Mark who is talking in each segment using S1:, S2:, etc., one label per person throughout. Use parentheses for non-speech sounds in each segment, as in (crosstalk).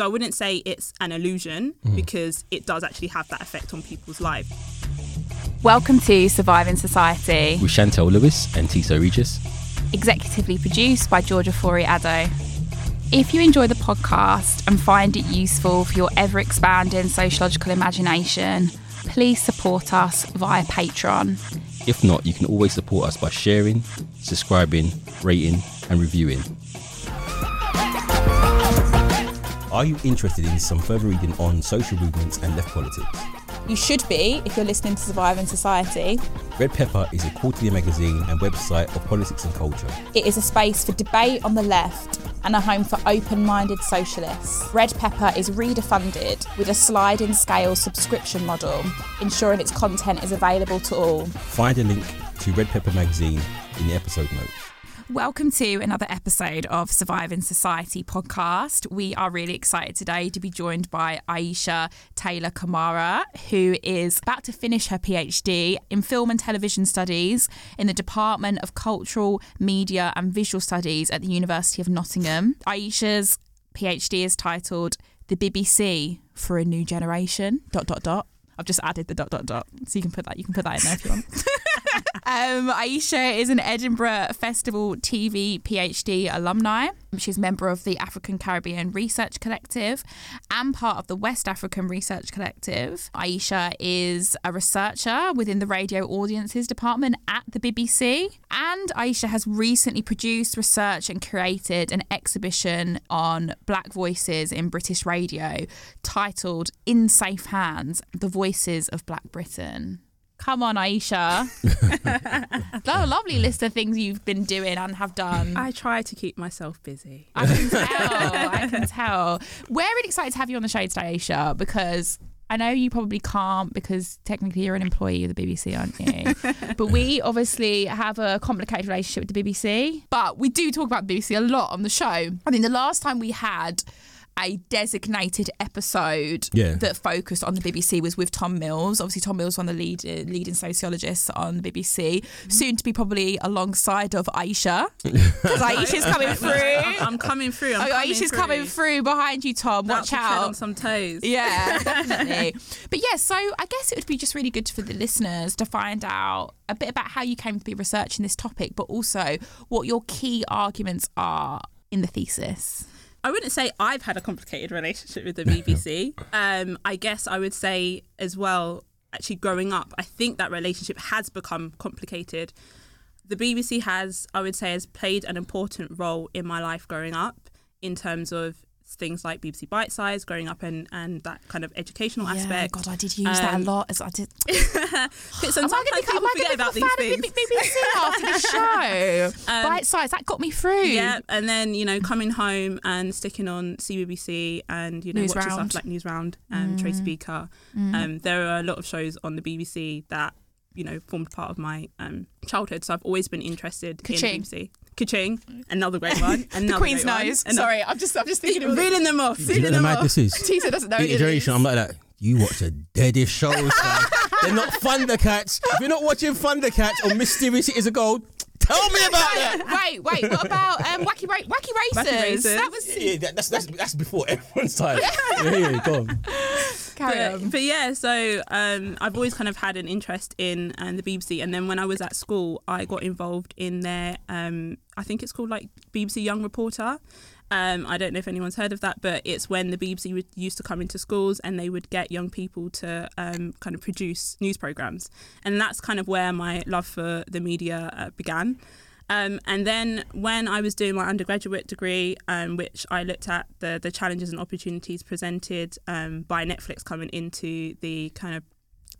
S1: So I wouldn't say it's an illusion mm-hmm. because it does actually have that effect on people's lives.
S2: Welcome to Surviving Society,
S3: with Chantelle Lewis and Tissot Regis.
S2: executively produced by Georgia Fori Addo. If you enjoy the podcast and find it useful for your ever expanding sociological imagination, please support us via Patreon.
S3: If not, you can always support us by sharing, subscribing, rating, and reviewing. Are you interested in some further reading on social movements and left politics?
S2: You should be if you're listening to Surviving Society.
S3: Red Pepper is a quarterly magazine and website of politics and culture.
S2: It is a space for debate on the left and a home for open minded socialists. Red Pepper is reader funded with a sliding scale subscription model, ensuring its content is available to all.
S3: Find a link to Red Pepper magazine in the episode notes.
S2: Welcome to another episode of Surviving Society podcast. We are really excited today to be joined by Aisha Taylor Kamara, who is about to finish her PhD in film and television studies in the Department of Cultural, Media and Visual Studies at the University of Nottingham. Aisha's PhD is titled The BBC for a New Generation. Dot dot dot. I've just added the dot dot dot, so you can put that. You can put that in there if you want. (laughs) Um, Aisha is an Edinburgh Festival TV PhD alumni. She's a member of the African Caribbean Research Collective and part of the West African Research Collective. Aisha is a researcher within the Radio Audiences Department at the BBC. And Aisha has recently produced, research and created an exhibition on Black voices in British radio titled In Safe Hands The Voices of Black Britain. Come on, Aisha. (laughs) That's a lovely list of things you've been doing and have done.
S1: I try to keep myself busy.
S2: I can (laughs) tell. I can tell. We're really excited to have you on the show today, Aisha, because I know you probably can't because technically you're an employee of the BBC, aren't you? (laughs) but we obviously have a complicated relationship with the BBC. But we do talk about BBC a lot on the show. I mean, the last time we had a designated episode
S3: Yeah.
S2: that focused on the BBC was with Tom Mills. Obviously, Tom Mills, one of the lead, uh, leading sociologists on the BBC, soon to be probably alongside of Aisha (laughs) because Aisha's coming through.
S1: I'm, I'm coming through. I'm
S2: Oh,
S1: coming
S2: Aisha's
S1: through.
S2: coming through behind you, Tom.
S1: About
S2: Watch out.
S1: on some toes.
S2: Yeah, (laughs) definitely. but yeah, so I guess it would be just really good for the listeners to find out a bit about how you came to be researching this topic, but also what your key arguments are in the thesis.
S1: I wouldn't say I've had a complicated relationship with the BBC. (laughs) um, I guess I would say as well, actually growing up, I think that relationship has become complicated. The BBC has, I would say, has played an important role in my life growing up in terms of things like BBC Bitesize, growing up and, and that kind of educational aspect.
S2: Oh god, I did use that a
S1: Um,
S2: lot. As I did. (laughs) (sighs)
S1: But sometimes
S2: I
S1: people forget about these things.
S2: BBC after the (laughs) show?
S1: Um,
S2: Bitesize that got me through.
S1: Yeah, and then you know coming home and sticking on CBBC and you know
S2: News
S1: watching
S2: Round. Mm.
S1: stuff like Newsround and Tracy Beaker. Um, there are a lot of shows on the BBC that you know formed part of my um, childhood, so I've always been interested
S2: Ka-ching.
S1: in BBC. Ka-ching, another great one. (laughs)
S2: the Queen's
S1: great one,
S2: nose.
S1: another-
S2: Sorry, I'm just I'm just thinking of
S1: reeling them off,
S3: Do you know
S1: reeling them
S3: mad
S1: off.
S3: this is?
S2: Tissot doesn't know.
S3: Big
S2: who it.
S3: I'm like that. You watch a deadish show. (laughs) They're not Thundercats. If you're not watching Thundercats or Mysterious Cities of Gold, tell me about that. (laughs)
S2: wait, wait. What about um, wacky, Ra- wacky racers?
S1: Wacky Racers.
S2: That was
S3: Yeah, that, that's, that's that's before everyone's time. yeah, yeah, go on.
S2: Carry
S1: but,
S2: on.
S1: but yeah, so um, I've always kind of had an interest in um, the BBC, and then when I was at school, I got involved in their, um, I think it's called like BBC Young Reporter. Um, I don't know if anyone's heard of that, but it's when the BBC would, used to come into schools and they would get young people to um, kind of produce news programs, and that's kind of where my love for the media uh, began. Um, and then when I was doing my undergraduate degree, um, which I looked at the the challenges and opportunities presented um, by Netflix coming into the kind of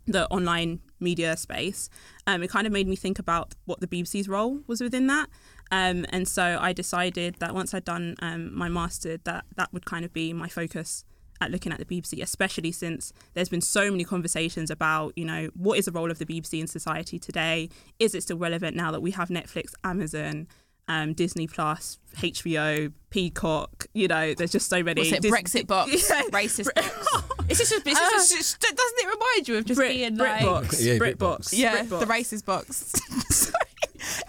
S1: the online media space, um, it kind of made me think about what the BBC's role was within that. Um, and so I decided that once I'd done um, my master, that that would kind of be my focus at looking at the BBC, especially since there's been so many conversations about, you know, what is the role of the BBC in society today? Is it still relevant now that we have Netflix, Amazon, um, Disney Plus, HBO, Peacock? You know, there's just so many.
S2: What's it?
S1: Dis-
S2: Brexit box, (laughs)
S1: Yeah.
S2: racist box. (laughs) It's just, it's just, it's just, doesn't it remind you of just
S1: Brit,
S2: being like,
S1: BritBox,
S3: Yeah,
S1: BritBox,
S3: BritBox.
S2: yeah,
S1: BritBox.
S2: the racist box. (laughs)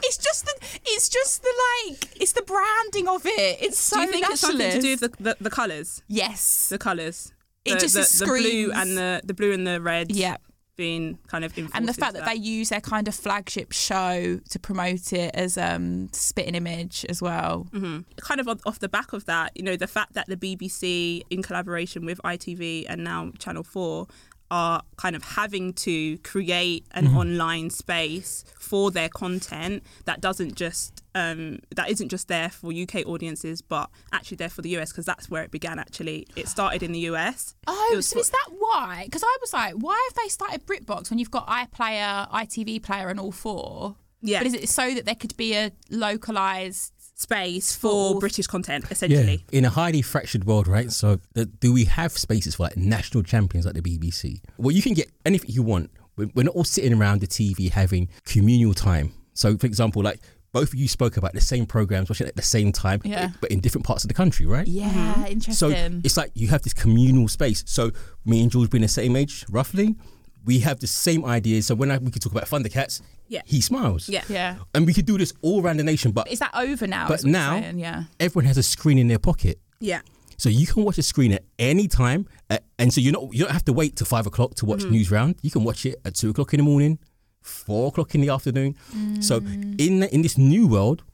S2: It's just that It's just the like, it's the branding of it. It's so
S1: Do you think it's something to do with the, the, the colours?
S2: Yes.
S1: The colours.
S2: It
S1: the,
S2: just
S1: the, the blue and the the blue and the red.
S2: Yeah.
S1: being kind of
S2: and the fact
S1: into
S2: that they use their kind of flagship show to promote it as um spitting image as well.
S1: kind of off the back of that, you know, the fact that the BBC, in collaboration with ITV and now Channel 4, are kind of having to create an online space for their content that doesn't just um, that isn't just there for UK audiences, but actually there for the US because that's where it began. Actually, it started in the US.
S2: Oh, so
S1: for-
S2: is that why? Because I was like, why have they started BritBox when you've got iPlayer, ITV Player, and all four?
S1: Yeah.
S2: But is it so that there could be a localized?
S1: Space
S2: For-
S1: for British content,
S3: Yeah,
S1: essentially.
S3: in a highly fractured world, right? So, th- do we have spaces for like national champions like the BBC? Well, you can get anything you want. We're we're not all sitting around the TV having communal time. So, for example, like both of you spoke about the same programs, watching at the same time,
S2: Yeah.
S3: but in different parts of the country, right?
S2: Yeah, mm-hmm.
S3: So
S2: interesting.
S3: So it's like you have this communal space. So me and George being the same age, roughly, we have the same ideas. So when I, we could talk about Thundercats,
S1: Yeah.
S3: he smiles.
S1: Yeah.
S2: yeah.
S3: And we could do this all around the nation, but
S2: Is that over now?
S3: But
S2: is what you're
S3: now-
S2: yeah.
S3: everyone has a screen in their pocket.
S1: Yeah.
S3: So you can watch a screen at any time, uh, and so you're not you don't have to wait till five o'clock to watch
S1: Mm-hmm.
S3: Newsround. You can watch it at two o'clock in the morning, four o'clock in the afternoon. So
S1: Mm.
S3: in in this new world,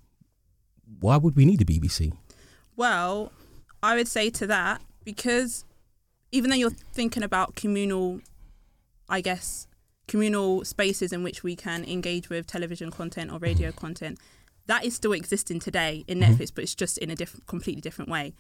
S3: why would we need the BBC?
S1: Well, I would say to that because even though you're thinking about communal, I guess, communal spaces in which we can engage with television content or radio content, that is still existing today in mm-hmm. Netflix, but it's just in a different, completely different way.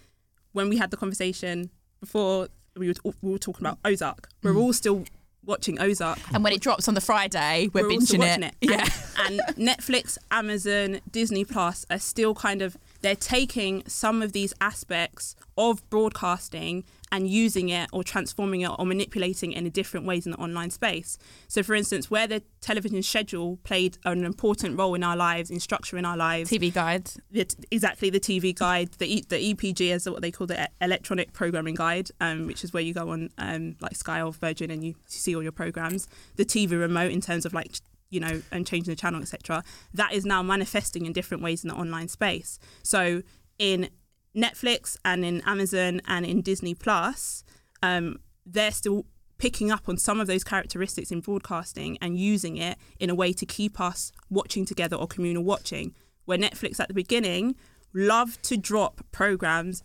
S1: When we had the conversation before, we were, we were talking about Ozark. We're mm-hmm. all still watching Ozark.
S2: And when it drops on the Friday, we're,
S1: We're
S2: binging
S1: watching
S2: it.
S1: it.
S2: Yeah.
S1: and Netflix, Amazon, Disney Plus are still kind of they're taking some of these aspects of broadcasting and using it or transforming it or manipulating it in different ways in the online space. So, for instance, where the television schedule played an important role in our lives, in structure in our lives,
S2: TV guide.
S1: exactly the TV guide, the e, the EPG is what they call the electronic programming guide, um, which is where you go on um, like Sky or Virgin and you see all your programs. The TV remote in terms of like you know and changing the channel etc. That is now manifesting in different ways in the online space. So in Netflix and in Amazon and in Disney Plus, um, they're still picking up on some of those characteristics in broadcasting and using it in a way to keep us watching together or communal watching. Where Netflix at the beginning loved to drop programs,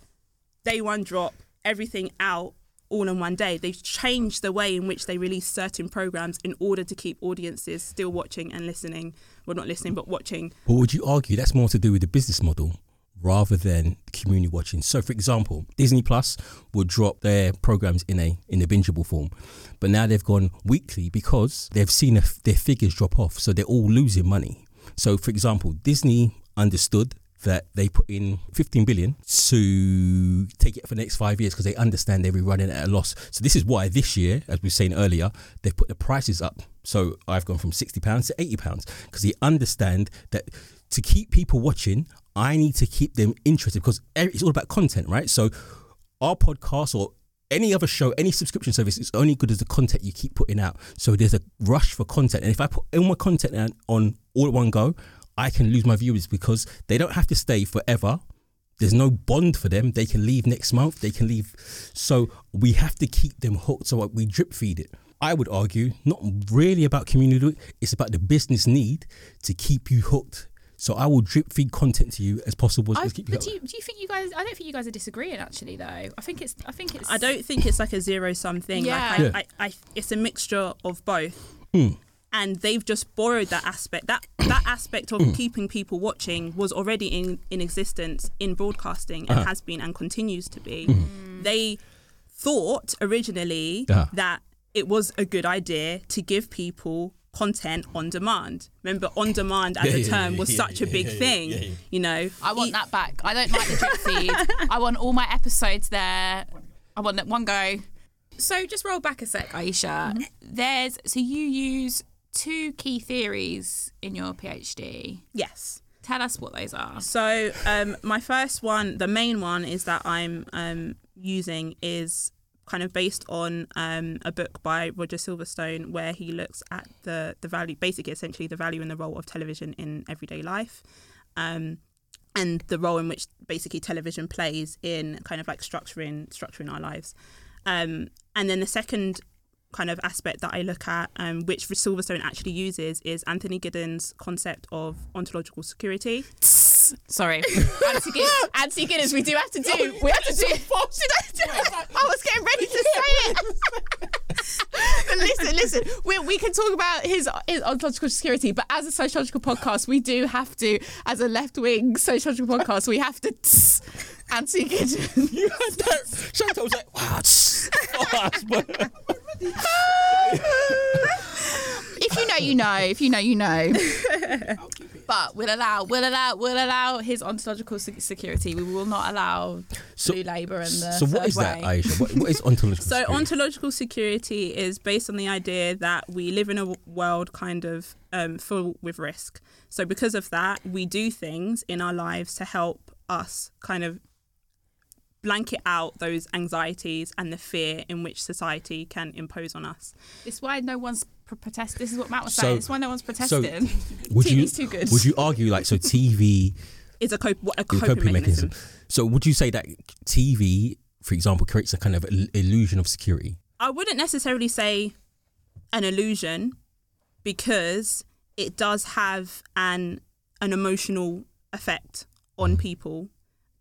S1: day one drop, everything out all in one day. They've changed the way in which they release certain programs in order to keep audiences still watching and listening. Well, not listening, but watching.
S3: But would you argue that's more to do with the business model rather than the community watching? So, for example, Disney Plus would drop their programs in a in a bingeable form, but now they've gone weekly because they've seen their figures drop off, so they're all losing money. So, for example, Disney understood that they put in 15 billion to take it for the next five years because they understand they'll be running at a loss. So this is why this year, as we were saying earlier, they've put the prices up. So I've gone from 60 pounds to 80 pounds because they understand that to keep people watching, I need to keep them interested because it's all about content, right? So our podcast or any other show, any subscription service is only good as the content you keep putting out. So there's a rush for content. And if I put all my content on- on all at one go, I can lose my viewers because they don't have to stay forever. There's no bond for them. They can leave next month. They can leave. So we have to keep them hooked. So we drip feed it. I would argue not really about community. It's about the business need to keep you hooked. So I will drip feed content to you as possible
S2: I,
S3: as keep you
S2: but do you, do you think you guys? I don't think you guys are disagreeing actually, though. I think it's. I think it's.
S1: I don't think it's like a zero sum thing.
S2: Yeah.
S1: Like I,
S3: Yeah.
S1: I, I, it's a mixture of both.
S3: Mm.
S1: And they've just borrowed that aspect. That that aspect of mm. keeping people watching was already in, in existence in broadcasting and uh-huh. has been and continues to be. Mm-hmm. They thought originally
S3: Uh-huh.
S1: that it was a good idea to give people content on demand. Remember, on demand as
S3: Yeah,
S1: a term
S3: yeah,
S1: was
S3: yeah,
S1: such a big
S3: yeah, yeah,
S1: thing.
S3: yeah, yeah.
S1: You know,
S2: I want
S1: E-
S2: that back. I don't like the drip feed. I want all my episodes there. I want that one go. So just roll back a sec, Aisha. Mm-hmm. There's so you use two key theories in your PhD.
S1: Yes.
S2: Tell us what those are.
S1: So um, my first one, the main one, is that I'm um, using is kind of based on um, a book by Roger Silverstone where he looks at the the value, basically, essentially, the value and the role of television in everyday life. um, and the role in which basically television plays in kind of like structuring structuring our lives. Um, and then the second kind of aspect that I look at, um, which Silverstone actually uses, is Anthony Giddens' concept of ontological security.
S2: Sorry, Anthony Giddens, (laughs) Anthony Giddens, we do have to do. (laughs) We have to do. (laughs) I was getting ready to say it. but listen, listen. We, we can talk about his, his ontological security, but as a sociological podcast, we do have to, as a left wing sociological podcast, we have to. Tss, Anthony Giddens.
S3: You had that. Chantelle was like, wow, tss, fast, but-
S2: if you know, you know. If you know, you know. but we'll allow, we'll allow, we'll allow his ontological se- security. We will not allow
S3: So-
S2: Blue Labour and the.
S3: So what
S2: third
S3: is that. Aisha? What, what is (laughs) ontological? Security?
S1: So,
S3: security?
S1: ontological security is based on the idea that we live in a world kind of um, full with risk. So, because of that, we do things in our lives to help us kind of blanket out those anxieties and the fear in which society can impose on us.
S2: This is why no one's pro- protest. This is what Matt was
S3: So-
S2: saying. This is why no one's protesting.
S3: So (laughs) would (laughs) you
S2: too good.
S3: would you argue like so TV
S1: It's a, cope- a
S3: is a
S1: coping, mechanism.
S3: So would you say that TV, for example, creates a kind of illusion of security?
S1: I wouldn't necessarily say an illusion because it does have an an emotional effect on mm. people,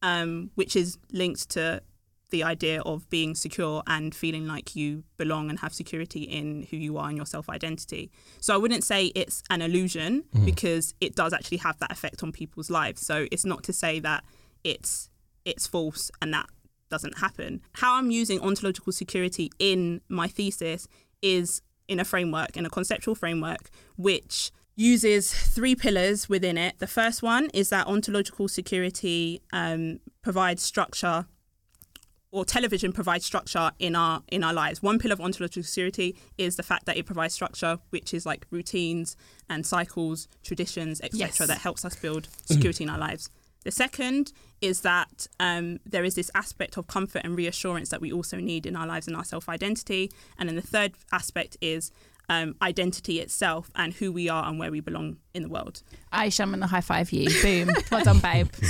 S1: um, which is linked to the idea of being secure and feeling like you belong and have security in who you are and your self identity. So I wouldn't say it's an illusion because it does actually have that effect on people's lives. So it's not to say that it's it's false and that doesn't happen. How I'm using ontological security in my thesis is in a framework, in a conceptual framework, which uses three pillars within it. The first one is that ontological security um, provides structure or television provides structure in our in our lives. One pillar of ontological security is the fact that it provides structure, which is like routines and cycles, traditions, etc.,
S2: Yes.
S1: that helps us build security in our lives. The second is that um, there is this aspect of comfort and reassurance that we also need in our lives and our self identity. And then the third aspect is um, identity itself and who we are and where we belong in the world.
S2: Aisha, I'm gonna high five you. Boom. Well done, babe. (laughs)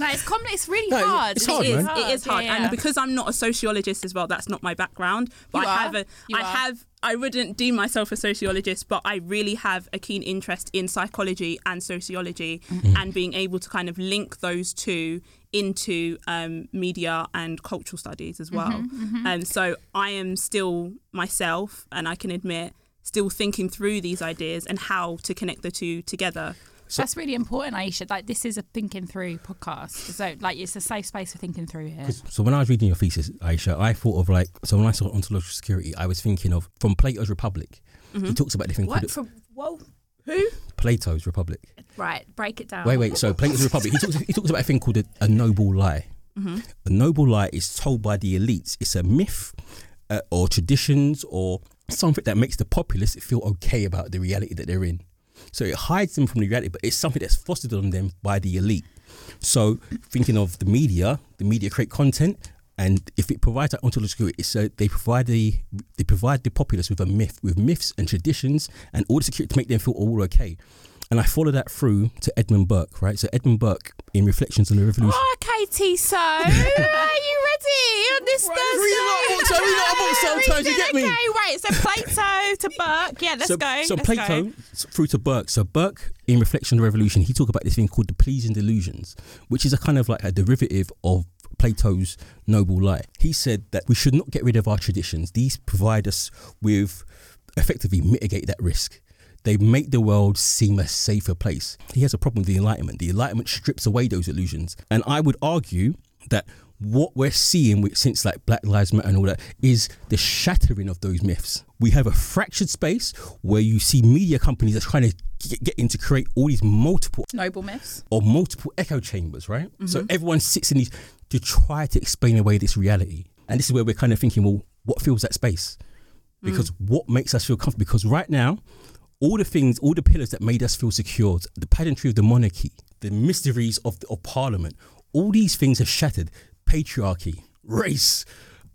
S2: no, it's com- It's really
S3: No,
S2: hard.
S3: it's hard,
S1: it is.
S3: man.
S1: It is hard,
S2: Yeah,
S1: and
S2: yeah.
S1: because I'm not a sociologist as well, that's not my background. But
S2: You
S1: I
S2: are.
S1: have a,
S2: You
S1: I
S2: are.
S1: have, I wouldn't deem myself a sociologist, but I really have a keen interest in psychology and sociology,
S2: Mm-hmm.
S1: and being able to kind of link those two into um, media and cultural studies as well.
S2: Mm-hmm,
S1: And so I am still myself, and I can admit. Still thinking through these ideas and how to connect the two together.
S2: So, That's really important, Aisha. Like this is a thinking through podcast. So like it's a safe space for thinking through here.
S3: So when I was reading your thesis, Aisha, I thought of like so when I saw ontological security, I was thinking of from Plato's Republic. He talks about the thing
S2: What
S3: called
S2: from whoa? Who?
S3: Plato's Republic.
S2: Right, break it down.
S3: Wait, wait. So Plato's Republic. He talks. He talks about a thing called a, a noble lie. A noble lie is told by the elites. It's a myth, uh, or traditions, or something that makes the populace feel okay about the reality that they're in. So it hides them from the reality, but it's something that's fostered on them by the elite. So thinking of the media, the media create content, and if it provides that ontological security, it's a, they provide the they provide the populace with a myth, with myths and traditions, and all the security to make them feel all okay. And I follow that through to Edmund Burke, right? So Edmund Burke, in Reflections on the Revolution.
S2: Oh, okay, Tissot. (laughs) Are you ready on this
S3: Right,
S2: Thursday?
S3: read a lot of books, read a lot of books (laughs) sometimes, you get me?
S2: Okay, wait. So Plato to Burke. Yeah, let's
S3: so,
S2: go.
S3: So
S2: let's
S3: Plato
S2: go.
S3: through to Burke. So Burke, in Reflection on the Revolution, he talked about this thing called the pleasing delusions, which is a kind of like a derivative of Plato's noble lie. He said that we should not get rid of our traditions. These provide us with effectively mitigate that risk. They make the world seem a safer place. He has a problem with the Enlightenment. The Enlightenment strips away those illusions. And I would argue that what we're seeing with, since like Black Lives Matter and all that is the shattering of those myths. We have a fractured space where you see media companies are trying to get, get in to create all these multiple
S2: Noble myths.
S3: or multiple echo chambers, right? So mm-hmm. everyone sits in these to try to explain away this reality. And this is where we're kind of thinking, well, what fills that space? Mm. Because what makes us feel comfortable? Because right now, all the things, all the pillars that made us feel secure, the pageantry of the monarchy, the mysteries of, the, of parliament, all these things are shattered. Patriarchy, race.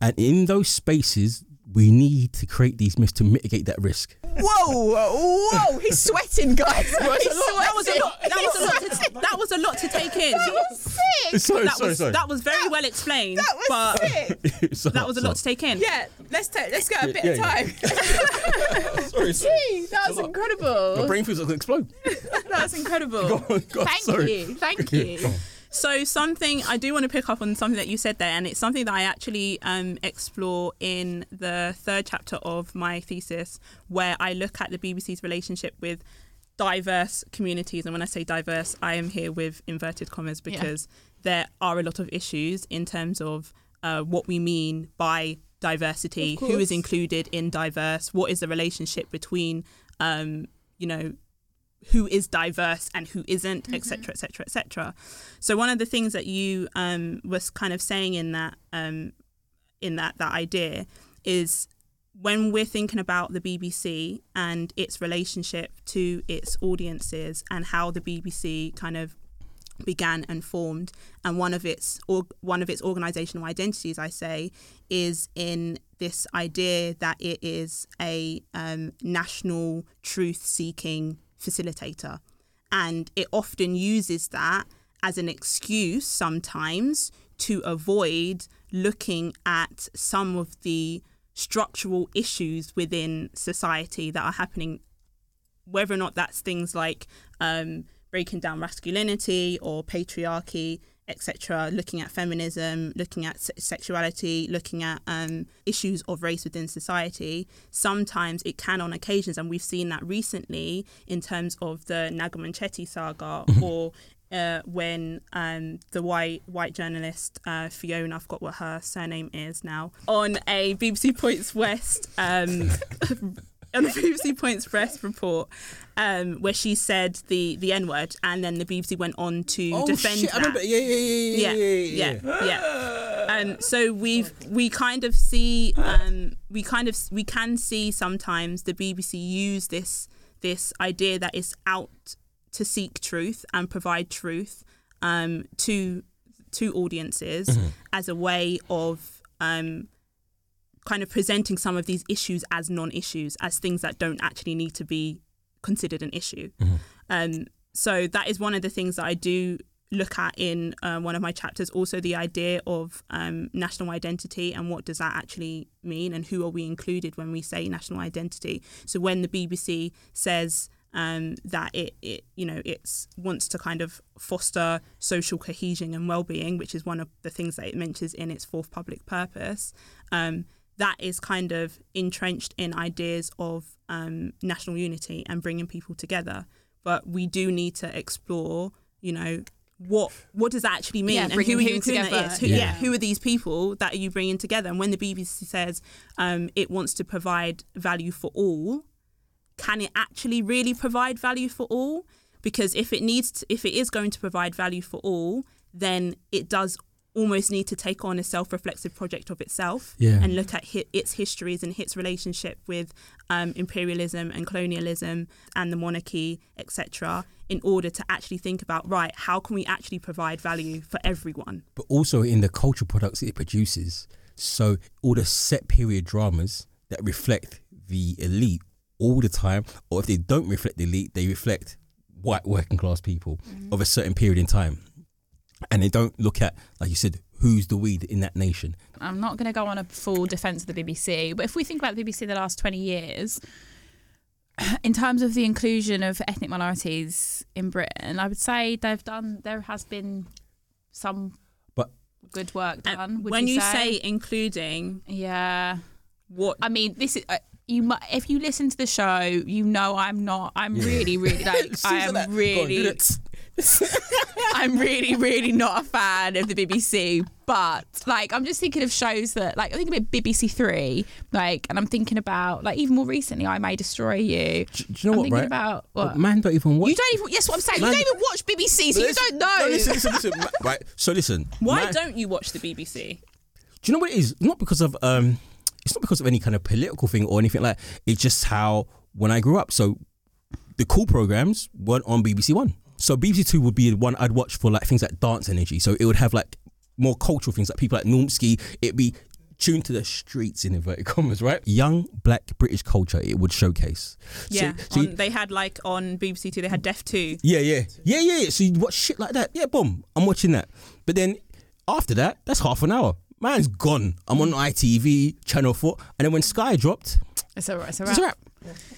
S3: And in those spaces, we need to create these myths to mitigate that risk.
S1: Whoa,
S2: whoa, whoa! He's sweating, guys. (laughs) He's
S1: That was a lot. That was a lot. To, that was a lot to take in.
S2: That was sick.
S3: Sorry,
S1: That
S3: sorry,
S1: was
S3: sorry.
S1: that was very well explained.
S2: That was
S1: but
S2: sick.
S3: Sorry, (laughs)
S1: that was a lot to take in.
S2: Yeah, let's take. Let's get a bit
S3: Yeah,
S2: of
S3: yeah.
S2: time. (laughs)
S3: Sorry, sorry.
S2: Gee, that was
S3: My
S2: incredible.
S3: brain feels like it's going to explode.
S2: That was incredible.
S3: Go on, go on,
S2: Thank
S3: sorry.
S2: you. Thank you.
S1: So something I do want to pick up on something that you said there, and it's something that I actually um, explore in the third chapter of my thesis, where I look at the BBC's relationship with diverse communities. And when I say diverse, I am here with inverted commas because there are a lot of issues in terms of uh, what we mean by diversity, who is included in diverse, what is the relationship between, um, you know, who is diverse and who isn't, etc., etc., etc. So one of the things that you um, was kind of saying in that um, in that that idea is when we're thinking about the BBC and its relationship to its audiences and how the BBC kind of began and formed and one of its or one of its organizational identities I say is in this idea that it is a um, national truth seeking facilitator. And it often uses that as an excuse sometimes to avoid looking at some of the structural issues within society that are happening whether or not that's things like um, breaking down masculinity or patriarchy, etc., looking at feminism, looking at sexuality, looking at um, issues of race within society, sometimes it can on occasions, and we've seen that recently in terms of the Naga Munchetty saga or uh, when um, the white white journalist uh, Fiona, I forgot what her surname is now, on a BBC Points West um, (laughs) on the BBC Points West report, um, where she said the the N word, and then the BBC went on to
S3: Oh,
S1: defend
S3: shit, I
S1: that.
S3: remember. Yeah, yeah, yeah,
S1: yeah,
S3: yeah,
S1: yeah, yeah. Um, so we've we kind of see um, we kind of we can see sometimes the BBC use this this idea that it's out to seek truth and provide truth um, to to audiences as a way of um, kind of presenting some of these issues as non-issues, as things that don't actually need to be considered an issue. Um, so that is one of the things that I do look at in uh, one of my chapters. Also, the idea of um, national identity and what does that actually mean, and who are we included when we say national identity. So when the BBC says um, that it, it you know it's wants to kind of foster social cohesion and well-being, which is one of the things that it mentions in its fourth public purpose. Um, that is kind of entrenched in ideas of um, national unity and bringing people together. But we do need to explore, you know, what what does that actually mean
S2: Yeah,
S1: and
S2: bringing
S1: who are you
S2: who
S1: including that
S2: together.
S1: is? Who,
S3: Yeah.
S1: yeah. who are these people that are you bringing together? And when the BBC says um, it wants to provide value for all, can it actually really provide value for all? Because if it needs, to, if it is going to provide value for all, then it does almost need to take on a self-reflexive project of itself
S3: Yeah.
S1: and look at hi- its histories and its relationship with um, imperialism and colonialism and the monarchy, etc., in order to actually think about right, how can we actually provide value for everyone?
S3: but also in the cultural products it produces. So all the set period dramas that reflect the elite all the time, or if they don't reflect the elite, they reflect white working class people of a certain period in time. And they don't look at, like you said, who's the weed in that nation.
S2: I'm not going to go on a full defence of the BBC, but if we think about the BBC the last 20 years, (clears throat) in terms of the inclusion of ethnic minorities in Britain, I would say they've done, there has been some
S3: But
S2: good work
S1: And
S2: done. Would
S1: when
S2: you,
S1: you say including
S2: yeah.
S1: what
S2: I mean, this is. Uh, you, mu- if you listen to the show, you know I'm not. I'm really, really (laughs) like. I am really. I'm really, really not a fan of the BBC. But like, I'm just thinking of shows that, like, I think about BBC Three, like, and I'm thinking about, like, even more recently, I May Destroy You.
S3: Do, do you know
S2: I'm
S3: what,
S2: thinking
S3: right?
S2: about what
S3: But man don't even watch.
S2: you don't even. Yes, what I'm saying.
S3: Man-
S2: you don't even watch BBC, so you don't know.
S3: No, listen, listen, listen. Ma- right. So listen.
S1: why
S3: man-
S1: don't you watch the BBC?
S3: Do you know what it is? Not because of um, it's not because of any kind of political thing or anything like. It's just how when I grew up. So the cool programs weren't on BBC One. So BBC Two would be one I'd watch for like things like Dance Energy. So it would have like more cultural things like people like Normsky. It'd be tuned to the streets in inverted commas, right? Young black British culture it would showcase.
S1: Yeah,
S3: so you-
S1: on, they had like on BBC Two, they had DEF II.
S3: yeah, yeah, yeah, yeah, yeah. So you watch shit like that. Yeah, boom. I'm watching that. But then after that, that's half an hour. Man's gone. I'm on ITV, Channel Four, and then when Sky dropped,
S2: It's right. It's all
S3: it's a wrap.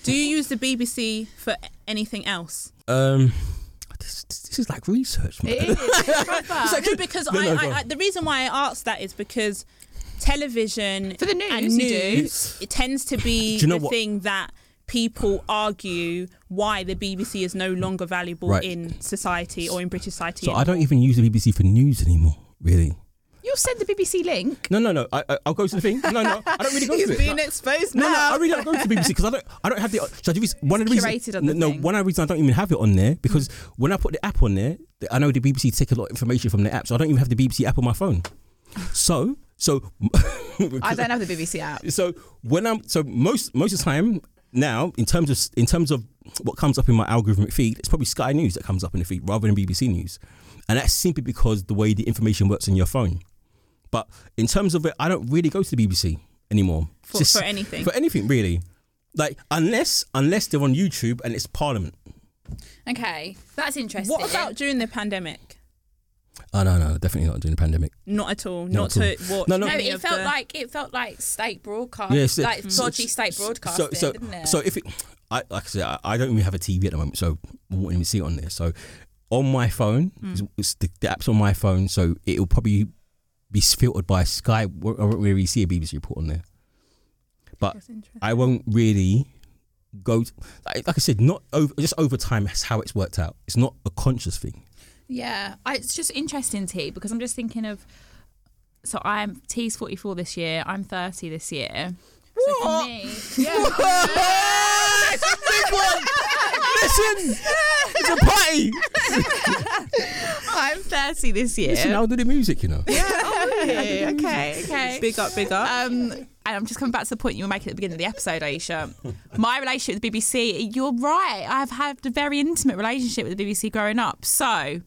S1: Do you use the BBC for anything else?
S3: Um, this, this is like research, man.
S2: It is. It's proper. (laughs)
S1: No, because
S3: No, no,
S1: I,
S3: go on.
S1: I, the reason why I asked that is because television
S2: For the news,
S1: and news it tends to be
S3: you know
S1: the
S3: what?
S1: thing that people argue why the BBC is no longer valuable
S3: Right.
S1: in society or in British society.
S3: So I don't even use the BBC for news anymore, really.
S2: You'll send the BBC link.
S3: No, no, no. I, I, I'll go to the thing. No, no. I don't really go (laughs) to it.
S1: exposed
S3: No, no, I really don't go to the BBC because I don't. I don't have the. So the reason- one of the reasons.
S2: curated on the
S3: no,
S2: thing.
S3: one of the reasons I don't even have it on there because hmm. when I put the app on there, I know the BBC take a lot of information from the app, so I don't even have the BBC app on my phone. (laughs) So, so. (laughs)
S2: I don't have the BBC app.
S3: So when I'm so most most of the time now in terms of in terms of what comes up in my algorithmic feed, it's probably Sky News that comes up in the feed rather than BBC News, and that's simply because the way the information works on your phone. But in terms of it, I don't really go to the BBC anymore
S1: for,
S3: Just-
S1: for anything.
S3: for anything really. Like unless unless they're on YouTube and it's Parliament.
S2: Okay, that's interesting.
S1: what about during the pandemic?
S3: Oh no no definitely not during the pandemic.
S1: Not at all.
S3: Not
S1: Not,
S3: at
S1: to watch.
S3: No, no.
S2: No, it felt
S1: the-
S2: like it felt like state broadcast,
S3: Yeah, so-
S2: like
S3: so-
S2: dodgy state broadcasting,
S3: So so so if it, I like I said, I, I don't even have a TV at the moment, so I won't even see it on there. So on my phone,
S2: Hmm.
S3: it's, it's the, the app's on my phone, so it'll probably be filtered by Sky. I won't really see a BBC report on there, but I won't really go. To, like, like I said, not over just over time. That's how it's worked out. It's not a conscious thing.
S2: Yeah, I, it's just interesting, T, because I'm just thinking of. So I'm T's 44 this year. I'm 30 this year. So for me, (laughs) yeah,
S3: it's a big one. Listen, it's a party. (laughs)
S2: I'm 30 this year.
S3: Listen, I'll do the music. You know.
S2: okay, okay, okay.
S1: Big up, big up.
S2: Um, and I'm just coming back to the point you were making at the beginning of the episode, Aisha. My relationship with the BBC, you're right. I've had a very intimate relationship with the BBC growing up. So,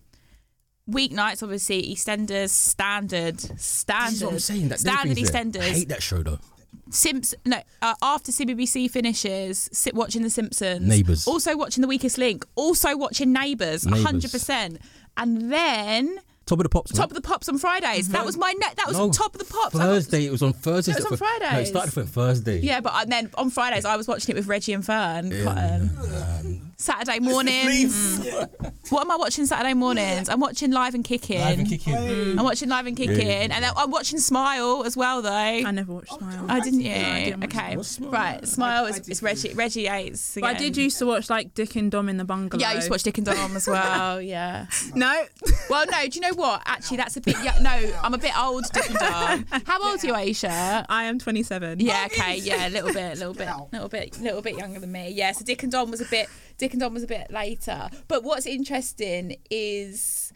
S2: weeknights, obviously, EastEnders, standard, standard,
S3: This is what I'm saying. That
S2: standard
S3: is. I
S2: EastEnders.
S3: hate that show though.
S2: Simps, no, uh, after CBBC finishes, sit watching The Simpsons.
S3: Neighbours.
S2: Also watching The Weakest Link. Also watching Neighbours,
S3: Neighbours.
S2: 100%. And then
S3: Top of the pops.
S2: Top of the Pops on Fridays. That was my net. That was
S3: No,
S2: Top of the Pops. I got-
S3: Thursday. It was on Thursday.
S2: It was on
S3: No,
S2: Fridays.
S3: it started from Thursday.
S2: Yeah, but and then on Fridays I was watching it with Reggie and Fearne. Cotton. Um, Saturday mornings. Mm. (laughs) what am I watching Saturday mornings? I'm watching Live and Kicking.
S3: Live and kicking. Mm.
S2: I'm watching Live and Kicking,
S3: Yeah.
S2: and then I'm watching Smile as well, though.
S1: I never watched Smile.
S2: Oh, didn't you?
S1: No, I didn't watch
S2: okay,
S3: Smile?
S2: right. Smile is it's Reggie. Reggie Yates.
S1: But I
S2: again.
S1: did used to watch like Dick and Dom in the Bungalow.
S2: Yeah, I used to watch Dick and Dom as well. (laughs) Yeah. (laughs)
S1: No.
S2: Well, no. Do you know what? Actually, that's a bit. Yeah, no, I'm a bit old, Dick and Dom. How old are you, Aisha?
S1: I am 27.
S2: Yeah, okay, yeah, a little bit, a little bit, A little bit, A little bit younger than me. Yeah, so Dick and Dom was a bit, Dick and Dom was a bit later. But what's interesting is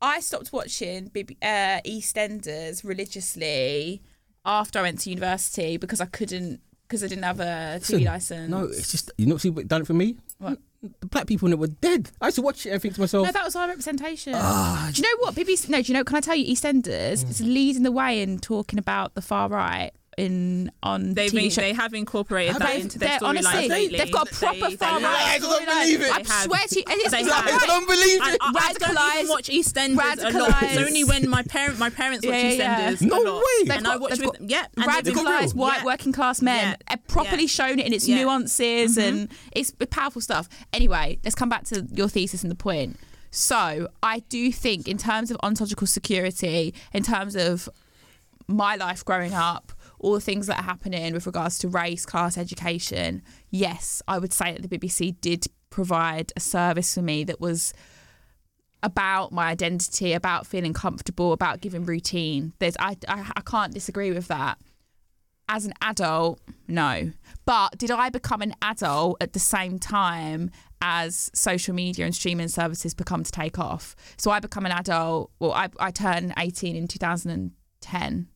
S2: I stopped watching BB, uh, EastEnders religiously after I went to university because I couldn't, because I didn't have a TV
S3: Listen,
S2: license.
S3: No, it's just you know see what done it for me.
S2: What?
S3: The black people in it were dead. I used to watch it and think to myself,
S2: No, that was our representation.
S3: Ah,
S2: do you know what BBC? No, do you know? Can I tell you, EastEnders is leading the way in talking about the far right in on
S1: They've
S2: TV
S1: been,
S2: show.
S1: they have incorporated that
S2: They've-
S1: into their
S2: they're- honestly,
S1: lately.
S2: they've got a proper
S1: They-
S2: far
S1: they
S2: right.
S3: I don't believe it.
S2: I
S1: have.
S2: swear to you, and it's
S1: They have.
S3: I don't believe it.
S1: I, I don't
S2: Radicalised-
S1: even watch EastEnders a lot. It's only when my parent my parents watch
S2: Yeah, yeah,
S1: EastEnders.
S3: No way.
S1: And I
S2: They've
S1: watch
S2: got-
S1: with
S2: they've
S1: yeah. and
S2: radicalised white
S1: Yeah.
S2: working class men,
S1: Yeah.
S2: properly
S1: Yeah.
S2: shown it in its
S1: Yeah. Mm-hmm.
S2: nuances, and it's powerful stuff. Anyway, let's come back to your thesis and the point. So, I do think, in terms of ontological security, in terms of my life growing up, all the things that are happening with regards to race, class, education, yes, I would say that the BBC did provide a service for me that was about my identity, about feeling comfortable, about giving routine. There's I, I I can't disagree with that. As an adult, no. But did I become an adult at the same time as social media and streaming services become to take off? So I become an adult. Well, I I turned 18 in 2010.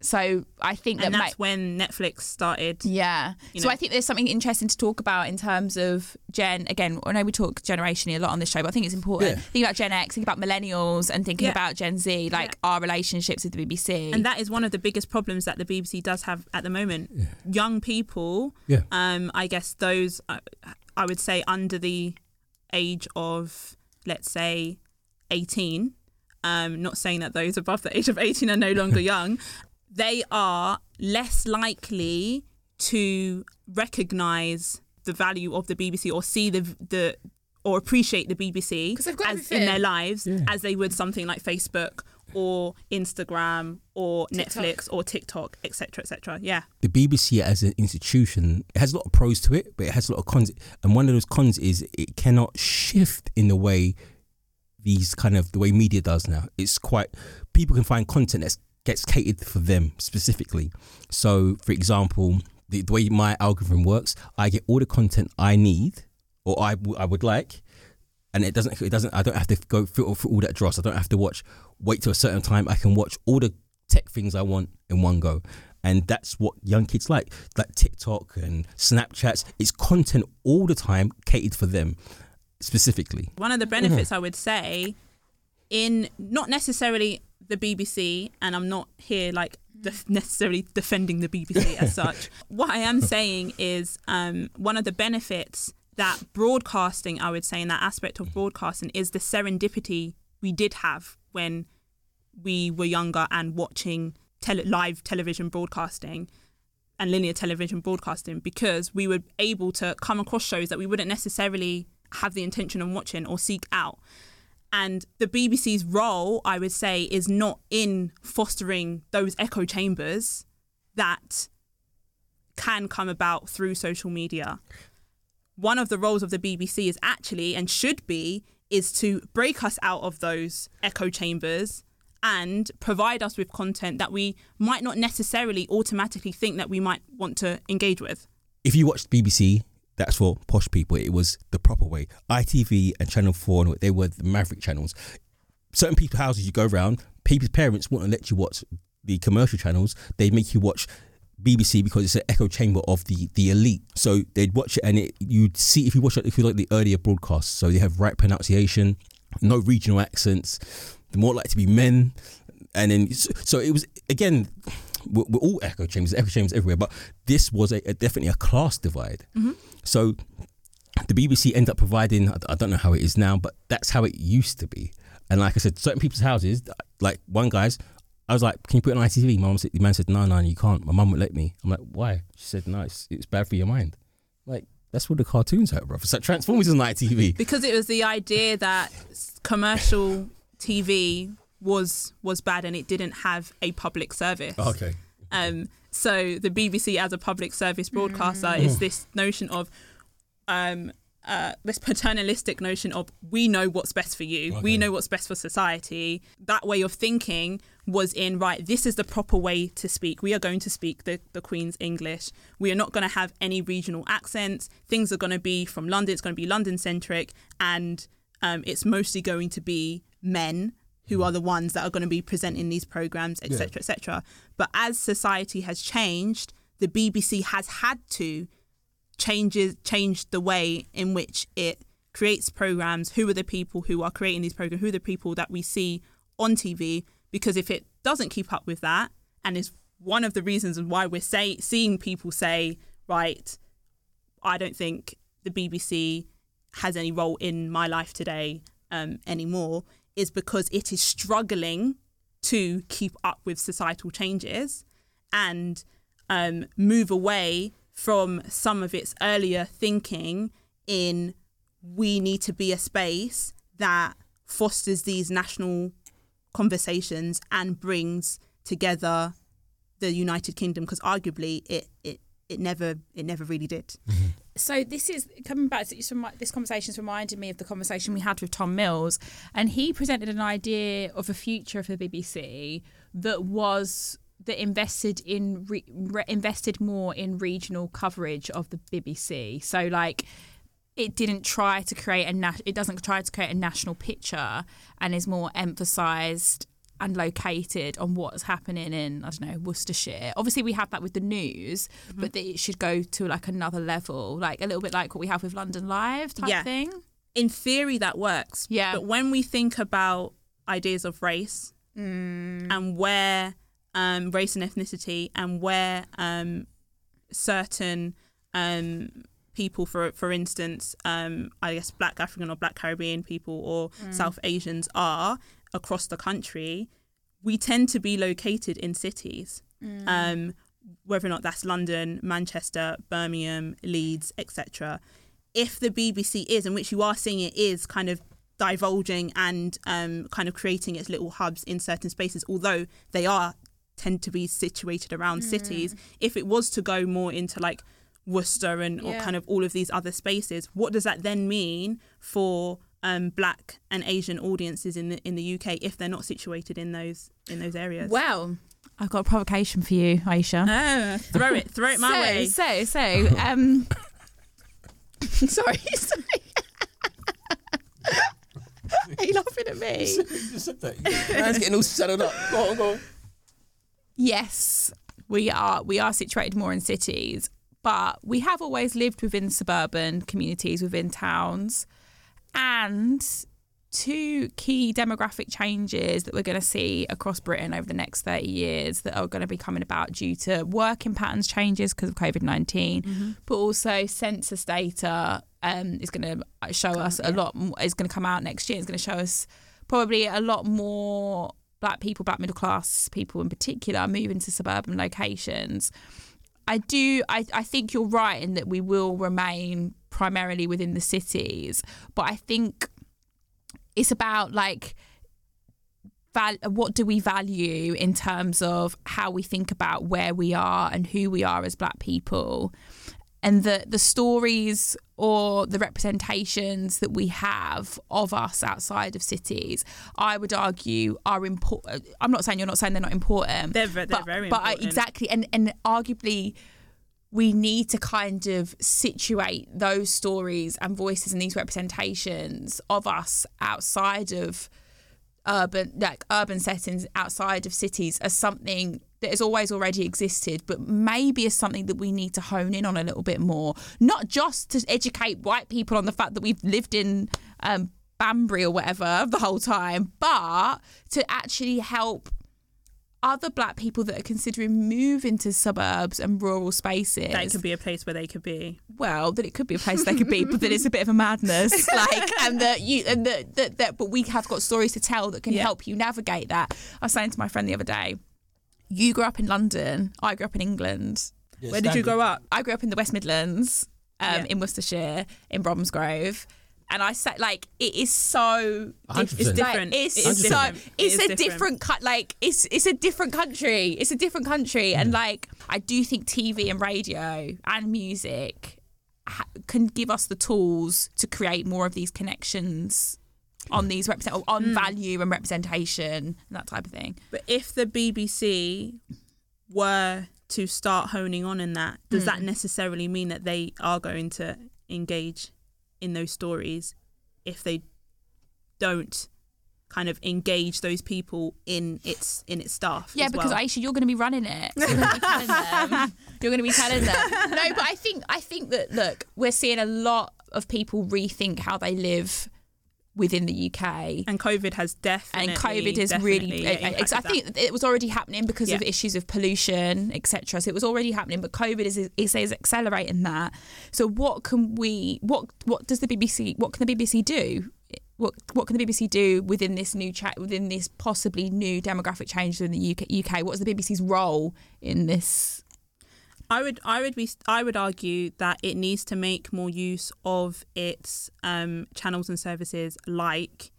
S2: So I think
S1: and
S2: that
S1: that's
S2: ma-
S1: when Netflix started.
S2: yeah.
S1: you
S2: So
S1: know.
S2: I think there's something interesting to talk about in terms of Gen. Again, I know we talk generationally a lot on this show, but I think it's important.
S3: Yeah.
S2: Think about Gen X, think about millennials, and thinking
S1: Yeah.
S2: about Gen Z, like our relationships with the BBC.
S1: And that is one of the biggest problems that the BBC does have at the moment. Young people,
S3: Yeah.
S1: um, I guess those, uh, I would say, under the age of, let's say, 18, um, not saying that those above the age of 18 are no (laughs) longer young, they are less likely to recognize the value of the BBC or see the, the or appreciate the BBC as in their lives
S3: Yeah.
S1: as they would something like Facebook or Instagram or Netflix or TikTok, etc., etc. Yeah,
S3: the BBC as an institution it has a lot of pros to it, but it has a lot of cons. And one of those cons is it cannot shift in the way these kind of the way media does now. It's quite people can find content that gets catered for them specifically. So, for example, the, the way my algorithm works, I get all the content I need or I, w- I would like. And it doesn't. It doesn't. I don't have to go through, through all that dross. I don't have to watch. Wait till a certain time. I can watch all the tech things I want in one go and that's what young kids like like tiktok and snapchats it's content all the time catered for them specifically
S1: one of the benefits I would say in not necessarily the BBC, and I'm not here like def- necessarily defending the BBC (laughs) as such. What I am saying is um, one of the benefits that broadcasting, I would say, in that aspect of broadcasting, is the serendipity we did have when we were younger and watching tele- live television broadcasting and linear television broadcasting because we were able to come across shows that we wouldn't necessarily have the intention of watching or seek out. And the BBC's role, I would say, is not in fostering those echo chambers that can come about through social media. One of the roles of the BBC is actually and should be is to break us out of those echo chambers and provide us with content that we might not necessarily automatically think that we might want to engage with.
S3: if you watch bbc that's for posh people it was the proper way itv and channel 4 and they were the maverick channels certain people's houses you go around people's parents wouldn't let you watch the commercial channels they make you watch BBC because it's an echo chamber of the the elite. So they'd watch it and it you'd see if you watch it if you like the earlier broadcasts. So they have right pronunciation, no regional accents, more likely to be men, and then so it was again. We're, we're all echo chambers, echo chambers everywhere, but this was a, a definitely a class divide. Mm-hmm. So the BBC ended up providing. I don't know how it is now, but that's how it used to be. And like I said, certain people's houses, like one guy's, I was like, "Can you put it on ITV?" My mum said, "The man said, no, no, you can't." My mum would let me. I'm like, "Why?" She said, "No, it's, it's bad for your mind." Like that's what the cartoons are, bro. It's like Transformers on ITV.
S1: because it was the idea that commercial TV was was bad and it didn't have a public service.
S3: Okay.
S1: Um, so the BBC as a public service broadcaster is this notion of um, uh, this paternalistic notion of we know what's best for you, we know what's best for society. That way of thinking was in right. This is the proper way to speak. We are going to speak the, the Queen's English. We are not going to have any regional accents. Things are going to be from London. It's going to be London centric, and um, it's mostly going to be men who are the ones that are going to be presenting these programs, etc., etc. But as society has changed, the BBC has had to changes change the way in which it creates programs. Who are the people who are creating these programs? Who are the people that we see on TV? Because if it doesn't keep up with that, and is one of the reasons why we're say, seeing people say, right, I don't think the BBC has any role in my life today um, anymore, is because it is struggling to keep up with societal changes and um, move away from some of its earlier thinking in we need to be a space that fosters these national conversations and brings together the United Kingdom because arguably it, it it never it never really did.
S2: So this is coming back to this conversation's reminded me of the conversation we had with Tom Mills, and he presented an idea of a future for the BBC that was that invested in re, invested more in regional coverage of the BBC. So like it didn't try to create a it doesn't try to create a national picture and is more emphasized and located on what's happening in I don't know Worcestershire. Obviously, we have that with the news,
S1: Mm-hmm.
S2: but that it should go to like another level, like a little bit like what we have with London Live type
S1: Yeah.
S2: thing.
S1: in theory that works.
S2: Yeah.
S1: But when we think about ideas of race
S2: Mm.
S1: and where um, race and ethnicity and where um, certain um, people, for for instance, um, I guess Black African or Black Caribbean people or
S2: Mm.
S1: South Asians are across the country, we tend to be located in cities.
S2: Mm.
S1: Um, whether or not that's London, Manchester, Birmingham, Leeds, etc. If the BBC is, and which you are seeing it is, kind of divulging and um, kind of creating its little hubs in certain spaces, although they are tend to be situated around cities. If it was to go more into like Worcester and or kind of all of these other spaces, what does that then mean for um, Black and Asian audiences in the in the UK if they're not situated in those in those areas?
S2: Well, I've got a provocation for you, Aisha.
S1: Ah, throw it, throw it my (laughs)
S2: so,
S1: way.
S2: So, so, (laughs) um, (laughs) sorry, sorry. Are you laughing at me?
S3: Man's getting all settled up. Go on, go on.
S2: yes, we are we are situated more in cities, but we have always lived within suburban communities, within towns, and two key demographic changes that we're going to see across Britain over the next 30 years that are going to be coming about due to working patterns changes because of COVID 19, but also census data um, is going to show us a lot, more, is going to come out next year. It's going to show us probably a lot more black people, black middle class people in particular, moving to suburban locations. I do. I, I think you're right in that we will remain primarily within the cities, but I think it's about like val- what do we value in terms of how we think about where we are and who we are as black people and the the stories or the representations that we have of us outside of cities i would argue are important uh, i'm not saying you're not saying they're not important
S1: They're they're
S2: but,
S1: very
S2: but
S1: important.
S2: exactly and and arguably we need to kind of situate those stories and voices and these representations of us outside of urban like urban settings outside of cities as something that has always already existed but maybe as something that we need to hone in on a little bit more not just to educate white people on the fact that we've lived in um Banbury or whatever the whole time but to actually help other black people that are considering moving to suburbs and rural spaces
S1: that could be a place where they could be.
S2: well that it could be a place they could be but that it's a bit of a madness (laughs) like and that you and that that, that but we have got stories to tell that can
S1: Yeah.
S2: help you navigate that i was saying to my friend the other day you grew up in london i grew up in england
S1: Where did you grow up?
S2: i grew up in the west midlands um,
S1: Yeah.
S2: in worcestershire in bromsgrove and I said, like, it is so.
S3: hundred
S1: It's
S3: percent.
S1: different.
S2: It's
S1: It is
S2: so.
S1: different.
S2: It's
S1: is
S2: a
S1: different.
S2: different cut. Like, it's it's a different country. It's a different country, and like, I do think TV and radio and music ha- can give us the tools to create more of these connections on these represent or on hmm. value and representation and that type of thing.
S1: But if the BBC were to start honing on in that, does that hmm. necessarily mean that they are going to engage in those stories if they don't kind of engage those people in its in its staff?
S2: Yeah, because
S1: well?
S2: Aisha, you're going to be running it. So (laughs) You're going to be telling them. You're going to be telling them. No, but I think I think that look, we're seeing a lot of people rethink how they live within the UK.
S1: and COVID has definitely
S2: and COVID is really. I
S1: impacted that.
S2: think it was already happening because of issues of pollution, etc. So it was already happening, but COVID is, is is accelerating that. So what can we? What what does the BBC? What can the BBC do? What what can the BBC do within this new chat within this possibly new demographic change in the UK? UK? What is the BBC's role in this?
S1: I would I would be I would argue that it needs to make more use of its um, channels and services like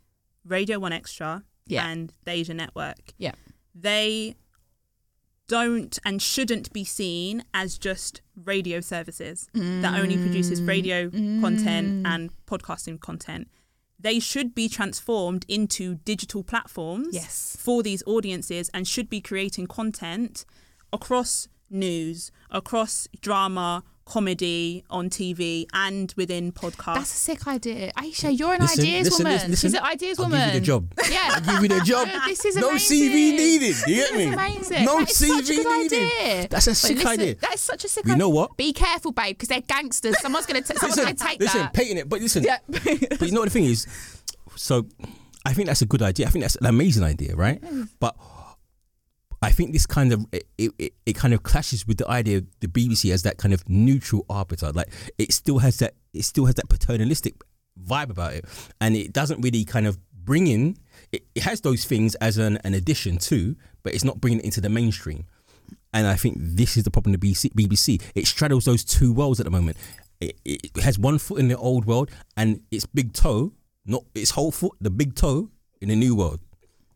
S1: Radio One Extra
S2: Yeah.
S1: and the Asia Network.
S2: Yeah.
S1: They don't and shouldn't be seen as just radio services that only produces radio content and podcasting content. They should be transformed into digital platforms
S2: Yes.
S1: for these audiences and should be creating content across news, across drama, comedy on TV and within podcasts.
S2: That's a sick idea. Aisha, you're an
S3: Listen,
S2: ideas
S3: listen,
S2: woman.
S3: listen, listen.
S2: She's an ideas
S3: I'll
S2: woman.
S3: give you the job.
S2: Yeah.
S3: I'll give you the (laughs) job.
S2: This is
S3: no
S2: amazing.
S3: CV needed. You
S2: This
S3: get me?
S2: is amazing.
S3: No
S2: That is
S3: CV
S2: such a good
S3: needed.
S2: idea.
S3: That's a sick
S2: listen,
S3: idea.
S2: That is such a sick
S3: You
S2: idea.
S3: know what?
S2: Be careful, babe, because they're gangsters. Someone's gonna someone's gonna take that.
S3: listen,
S2: that.
S3: painting it. But listen,
S2: Yeah.
S3: but you know what the thing is? So I think that's a good idea. I think that's an amazing idea, right? But I think this kind of it, it, it kind of clashes with the idea of the BBC as that kind of neutral arbiter. Like it still has that it still has that paternalistic vibe about it, and it doesn't really kind of bring in. It, it has those things as an, an addition too, but it's not bringing it into the mainstream. And I think this is the problem with BBC. BBC. It straddles those two worlds at the moment. It, it has one foot in the old world and its big toe, not its whole foot, the big toe in the new world,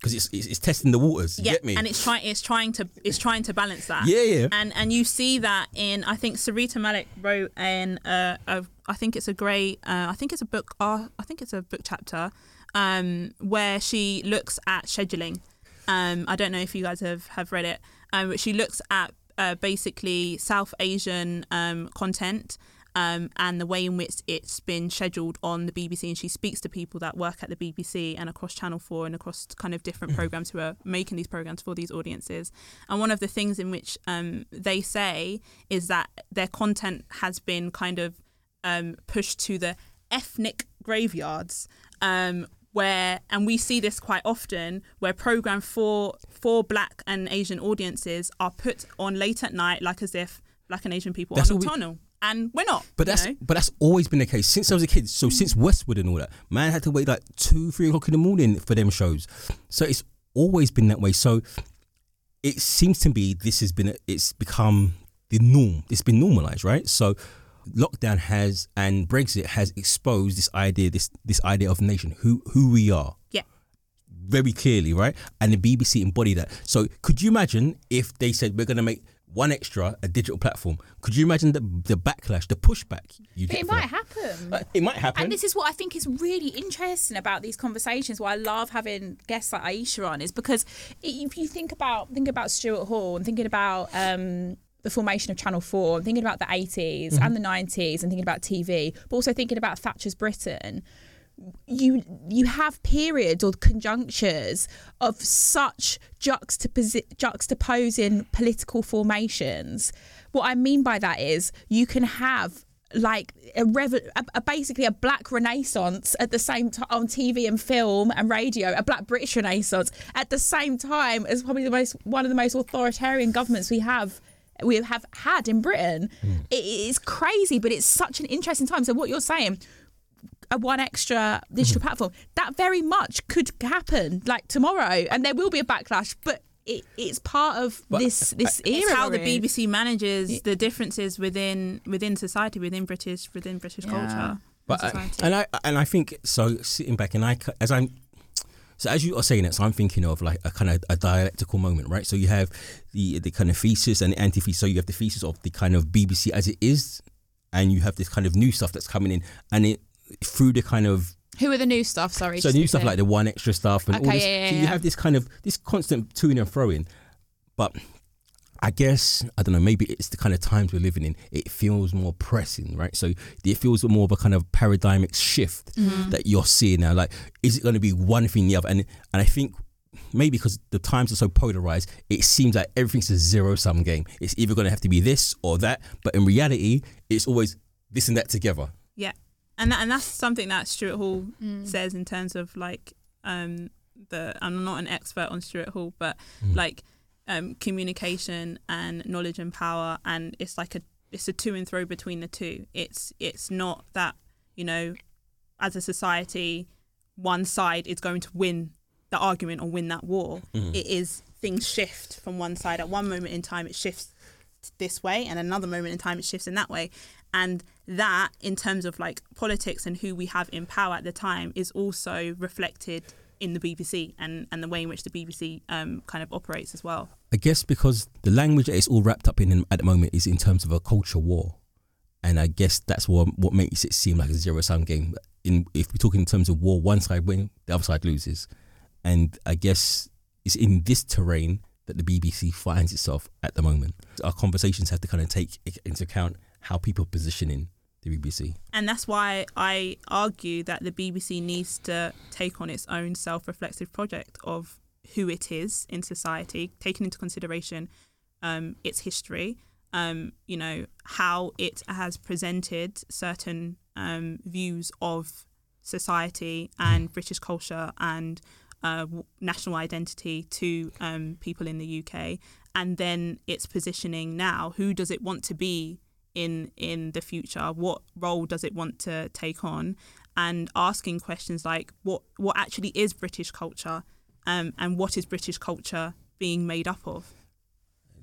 S3: because it's, it's it's testing the waters. You
S1: yeah,
S3: get me?
S1: and it's trying it's trying to it's trying to balance that.
S3: Yeah, yeah.
S1: And and you see that in I think Sarita Malik wrote in uh, a I think it's a great uh, I think it's a book uh, I think it's a book chapter um, where she looks at scheduling. Um, I don't know if you guys have have read it, um, but she looks at uh, basically South Asian um, content. Um, and the way in which it's been scheduled on the BBC, and she speaks to people that work at the BBC and across Channel Four and across kind of different programs who are making these programs for these audiences. And one of the things in which um, they say is that their content has been kind of um, pushed to the ethnic graveyards. Um, where and we see this quite often where program for for black and asian audiences are put on late at night like as if black and asian people
S3: That's
S1: are
S3: what we-
S1: nocturnal and we're not
S3: But that's
S1: know?
S3: but that's always been the case since I was a kid. So since Westwood and all that, man had to wait like two, three o'clock in the morning for them shows. So it's always been that way. So it seems to me this has been it's become the norm. It's been normalized, right? So lockdown has and Brexit has exposed this idea, this this idea of nation, who who we are
S1: yeah
S3: very clearly, right? And the BBC embody that. So could you imagine if they said we're going to make one extra a digital platform? Could you imagine the the backlash, the pushback? You
S2: But it might happen.
S3: It might happen.
S2: And this is what I think is really interesting about these conversations. Why I love having guests like Aisha on is because if you think about think about Stuart Hall and thinking about um, the formation of Channel Four, and thinking about the 80s
S3: Mm-hmm.
S2: and the nineties, and thinking about TV, but also thinking about Thatcher's Britain. You you have periods or conjunctures of such juxtapos- juxtaposing political formations. What I mean by that is you can have like a, rev- a, a basically a black renaissance at the same time on TV and film and radio, a black British renaissance at the same time as probably the most one of the most authoritarian governments we have we have had in Britain. Hmm. It is crazy, but it's such an interesting time. So what you're saying. A one extra digital mm-hmm. platform that very much could happen like tomorrow, and there will be a backlash. But it, it's part of
S3: But
S2: this uh, this era.
S1: it's how the. BBC manages the differences within within society within British within British
S2: Yeah.
S1: culture
S3: But
S1: and
S3: uh,
S1: I,
S3: and I and I think so. Sitting back and I as I'm so as you are saying it, so I'm thinking of like a kind of a dialectical moment, right? So you have the the kind of thesis and the antithesis. So you have the thesis of the kind of BBC as it is, and you have this kind of new stuff that's coming in, and it through the kind of
S2: Who are the new stuff? Sorry.
S3: so new stuff
S2: clear.
S3: like the one extra stuff and all
S2: Okay,
S3: this.
S2: yeah, yeah,
S3: so you
S2: yeah.
S3: have this kind of this constant to and fro in, but. I guess I don't know. Maybe it's the kind of times we're living in. It feels more pressing, right? So it feels more of a kind of paradigmic shift
S2: Mm-hmm.
S3: that you're seeing now. Like, is it going to be one thing or the other? And and I think maybe because the times are so polarized, it seems like everything's a zero sum game. It's either going to have to be this or that, but in reality, it's always this and that together.
S1: Yeah, and that, and that's something that Stuart Hall says in terms of like um, the. I'm not an expert on Stuart Hall, but like um, communication and knowledge and power, and it's like a it's a to and throw between the two. It's it's not that you know, as a society, one side is going to win the argument or win that war. It is things shift from one side at one moment in time. It shifts this way and another moment in time it shifts in that way and that in terms of like politics and who we have in power at the time is also reflected in the BBC and and the way in which the BBC um, kind of operates as well
S3: I guess because the language that it's all wrapped up in at the moment is in terms of a culture war, and I guess that's what what makes it seem like a zero sum game. In if we're talking in terms of war, one side wins, the other side loses, and I guess it's in this terrain that the BBC finds itself at the moment. Our conversations have to kind of take into account how people are positioning the BBC.
S1: And that's why I argue that the BBC needs to take on its own self reflexive project of who it is in society, taking into consideration um, its history, um, you know, how it has presented certain um, views of society and British culture and uh, national identity to um, people in the UK, and then its positioning now. Who does it want to be in in the future? What role does it want to take on? And asking questions like what what actually is British culture, um, and what is British culture being made up of?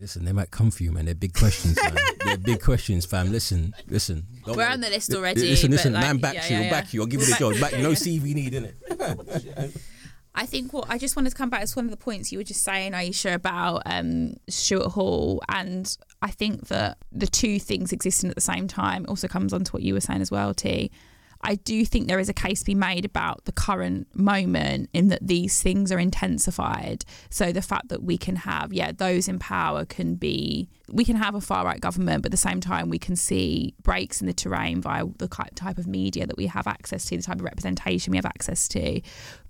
S3: Listen, they might come for you, man. They're big questions, man. (laughs) They're big questions, fam. Listen, listen.
S2: Don't We're on the list already.
S3: Listen, listen, like, man, back yeah, you, yeah, yeah. back you. I'll give you the job. Back, you know, (laughs) CV need, innit? (laughs)
S2: I think what I just wanted to come back to one of the points you were just saying, Aisha, about um, Stuart Hall, and I think that the two things existing at the same time also comes on to what you were saying as well, T. I do think there is a case to be made about the current moment in that these things are intensified. So the fact that we can have, yeah, those in power can be, we can have a far right government, but at the same time, we can see breaks in the terrain via the type of media that we have access to, the type of representation we have access to.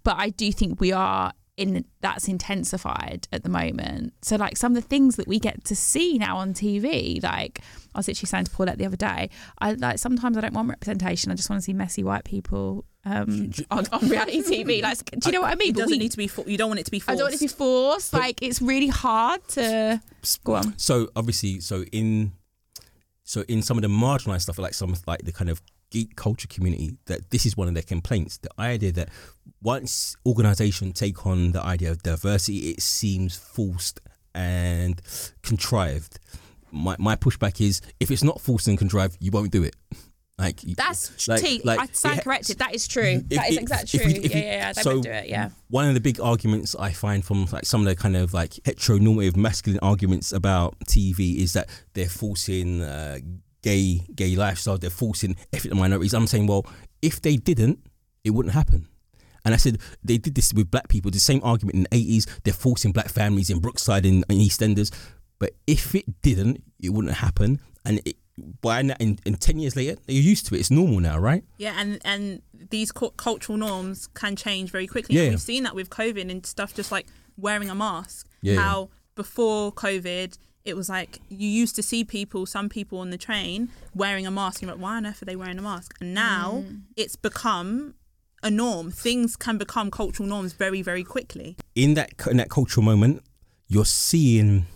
S2: But I do think we are in that's intensified at the moment. So like some of the things that we get to see now on TV, like I was actually saying to Paulette the other day, I like sometimes I don't want representation. I just want to see messy white people um, (laughs) (laughs) on, on, reality (laughs) TV. Like, do you know what I mean?
S1: It doesn't we, need to be. For, you don't want it to be forced.
S2: I don't want it to be forced. But, like, it's really hard to go on.
S3: So obviously, so in so in some of the marginalized stuff, like some like the kind of geek culture community, that this is one of their complaints. The idea that once organizations take on the idea of diversity, it seems forced and contrived. My my pushback is if it's not forced and contrived, you won't do it. Like
S2: that's like, T. Like, I stand corrected. That is true. If, that is exactly true. Yeah, yeah, yeah. They so do it. Yeah.
S3: One of the big arguments I find from like some of the kind of like heteronormative masculine arguments about TV is that they're forcing uh, gay gay lifestyle. They're forcing ethnic minorities. I'm saying, well, if they didn't, it wouldn't happen. And I said they did this with black people. The same argument in the 80s. They're forcing black families in Brookside and in EastEnders. But if it didn't, it wouldn't happen. And it, by now, in, in 10 years later, you're used to it. It's normal now, right?
S1: Yeah, and, and these cu- cultural norms can change very quickly. Yeah. we've seen that with COVID and stuff, just like wearing a mask. Yeah. How before COVID, it was like you used to see people, some people on the train wearing a mask. You're like, why on earth are they wearing a mask? And now mm. it's become a norm. Things can become cultural norms very, very quickly.
S3: In that in that cultural moment, you're seeing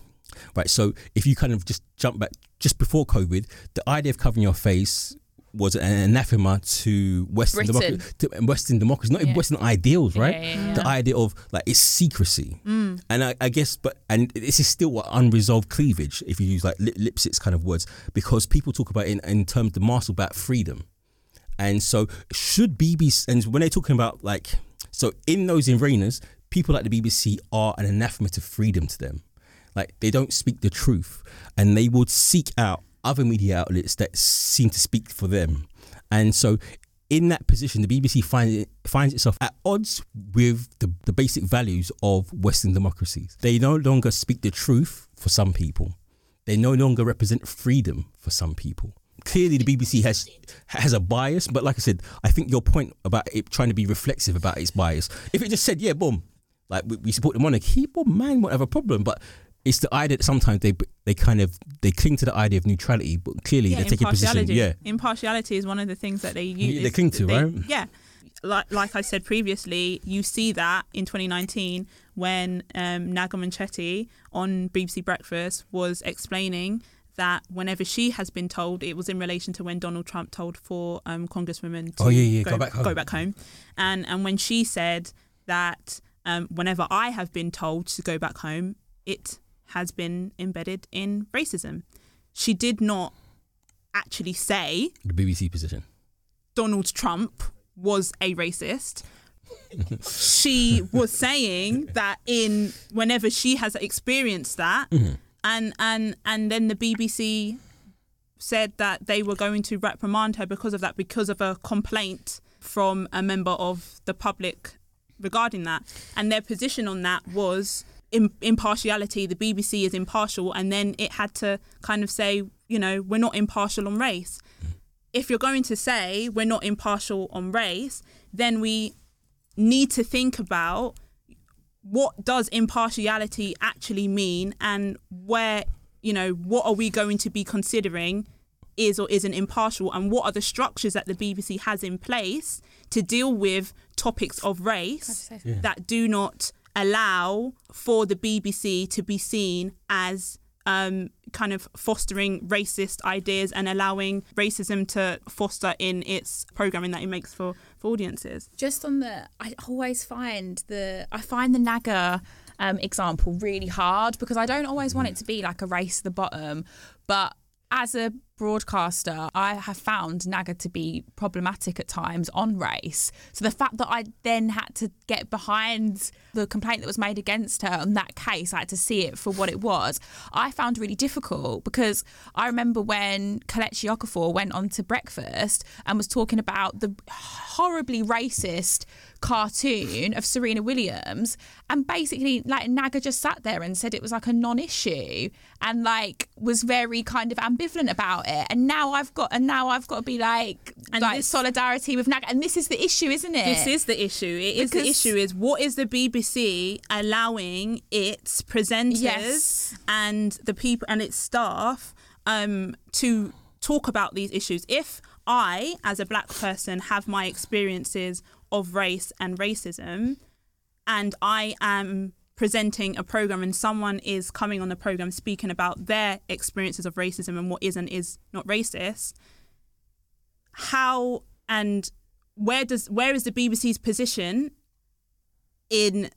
S3: right. So if you kind of just jump back just before COVID, the idea of covering your face was an anathema to Western democracy, to Western democracy, not yeah. Western ideals, right? Yeah, yeah, the idea of like it's secrecy, mm. and I, I, guess, but and this is still what unresolved cleavage, if you use like Lipset's kind of words, because people talk about it in, in terms of the Marshall about freedom. And so, should BBC, and when they're talking about like, so in those arenas, people like the BBC are an anathema to freedom to them. Like, they don't speak the truth and they would seek out other media outlets that seem to speak for them. And so, in that position, the BBC find, finds itself at odds with the, the basic values of Western democracies. They no longer speak the truth for some people, they no longer represent freedom for some people clearly the BBC has has a bias, but like I said, I think your point about it trying to be reflexive about its bias. If it just said, yeah, boom, like we, we support the monarchy, boom, man, won't have a problem. But it's the idea that sometimes they they kind of they cling to the idea of neutrality, but clearly yeah, they take a position. Yeah,
S1: impartiality is one of the things that they use.
S3: they cling to,
S1: they,
S3: right?
S1: Yeah. Like, like I said previously, you see that in 2019 when um, Naga Munchetty on BBC Breakfast was explaining that whenever she has been told, it was in relation to when Donald Trump told four um, congresswomen to
S3: oh, yeah, yeah. Go, go, back home.
S1: go back home. And, and when she said that um, whenever I have been told to go back home, it has been embedded in racism. She did not actually say
S3: the BBC position.
S1: Donald Trump was a racist. (laughs) she was saying that in whenever she has experienced that, mm-hmm and and and then the BBC said that they were going to reprimand her because of that, because of a complaint from a member of the public regarding that. And their position on that was im- impartiality. The BBC is impartial, and then it had to kind of say, you know, we're not impartial on race. If you're going to say we're not impartial on race, then we need to think about what does impartiality actually mean? And where you know what are we going to be considering is or isn't impartial? And what are the structures that the BBC has in place to deal with topics of race that do not allow for the BBC to be seen as um, kind of fostering racist ideas and allowing racism to foster in its programming that it makes for, for audiences.
S2: just on the i always find the i find the naga um, example really hard because i don't always want it to be like a race to the bottom but as a broadcaster i have found naga to be problematic at times on race. So the fact that i then had to get behind the complaint that was made against her on that case i had to see it for what it was i found really difficult because i remember when kelechi okafor went on to breakfast and was talking about the horribly racist cartoon of Serena Williams. And basically like Naga just sat there and said it was like a non-issue. And like was very kind of ambivalent about it and now I've got and now I've got to be like
S1: And
S2: like
S1: this-
S2: solidarity with Naga and this is the issue isn't it
S1: This is the issue. It is the issue is what is the BBC allowing its presenters
S2: Yes.
S1: and the people and its staff um, to talk about these issues. If I, as a black person, have my experiences of race and racism, and I am presenting a program and someone is coming on the program speaking about their experiences of racism and what is and is not racist, how and where does where is the BBC's position in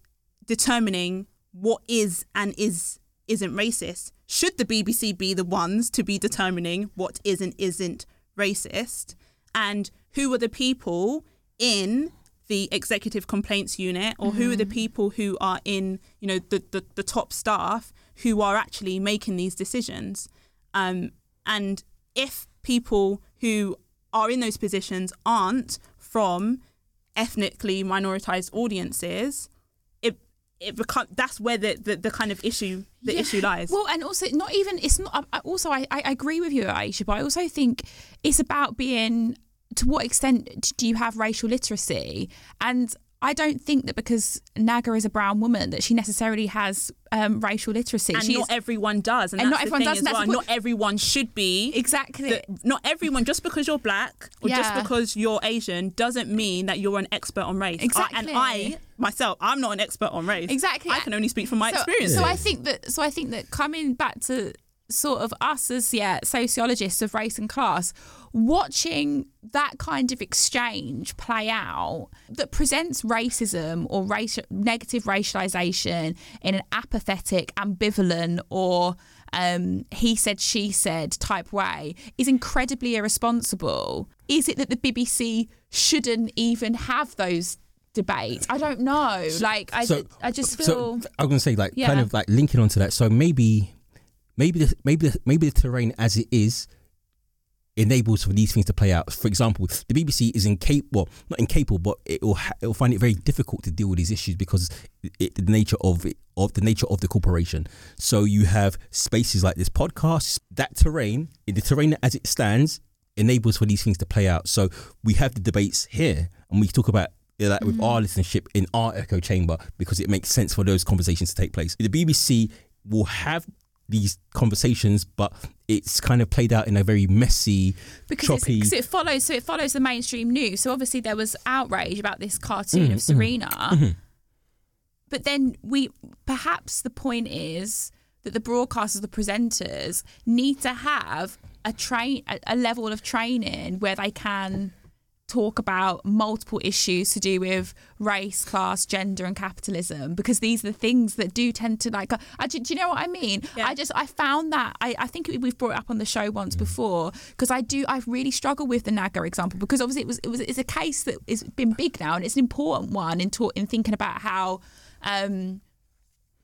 S1: determining what is and is isn't racist? Should the BBC be the ones to be determining what is and isn't racist? And who are the people in the executive complaints unit or who are the people who are in, you know, the, the, the top staff who are actually making these decisions? Um, and if people who are in those positions aren't from ethnically minoritized audiences, it it become that's where the, the, the kind of issue the
S2: Yeah.
S1: issue lies.
S2: Well, and also not even it's not. I- Also, I, I agree with you, Aisha, but I also think it's about being. To what extent do you have racial literacy? And I don't think that because Naga is a brown woman that she necessarily has um, racial literacy.
S1: and
S2: She's
S1: not everyone does, and,
S2: And
S1: that's
S2: not
S1: the
S2: everyone
S1: thing
S2: does,
S1: as
S2: and
S1: well.
S2: the
S1: Not everyone should be
S2: exactly.
S1: that- not everyone just because you're black or just because you're Asian doesn't mean that you're an expert on race. I-
S2: Exactly.
S1: and I myself, I'm not an expert on race.
S2: Exactly.
S1: I can only speak from my
S2: so,
S1: experience.
S2: So I think that so I think that coming back to sort of us as yeah sociologists of race and class, watching that kind of exchange play out that presents racism or racial negative racialization in an apathetic, ambivalent, or um, he said she said type way is incredibly irresponsible. Is it that the BBC shouldn't even have those? debates i don't know like i,
S3: So-
S2: I just feel
S3: So I was gonna say, like,
S2: Yeah.
S3: kind of like linking onto that. So maybe, maybe the maybe the, maybe the terrain as it is enables for these things to play out. For example, the BBC is incapable, well, not incapable, but it will ha- it will find it very difficult to deal with these issues because it, the nature of it, of the nature of the corporation. So you have spaces like this podcast, that terrain, in the terrain as it stands, enables for these things to play out. So we have the debates here, and we talk about that with mm-hmm. our listenership in our echo chamber because it makes sense for those conversations to take place. The BBC will have these conversations, but it's kind of played out in a very messy,
S2: because
S3: choppy.
S2: 'cause it follows so it follows the mainstream news so obviously there was outrage about this cartoon
S3: Mm-hmm,
S2: of serena but then we perhaps the point is that the broadcasters the presenters need to have a train a, a level of training where they can talk about multiple issues to do with race, class, gender, and capitalism because these are the things that do tend to like. I, do, do you know what I mean?
S1: Yeah.
S2: I just I found that I, I think we've brought it up on the show once before because I do I've really struggle with the Naga example because obviously it was it was it's a case that has been big now and it's an important one in talk, in thinking about how. Um,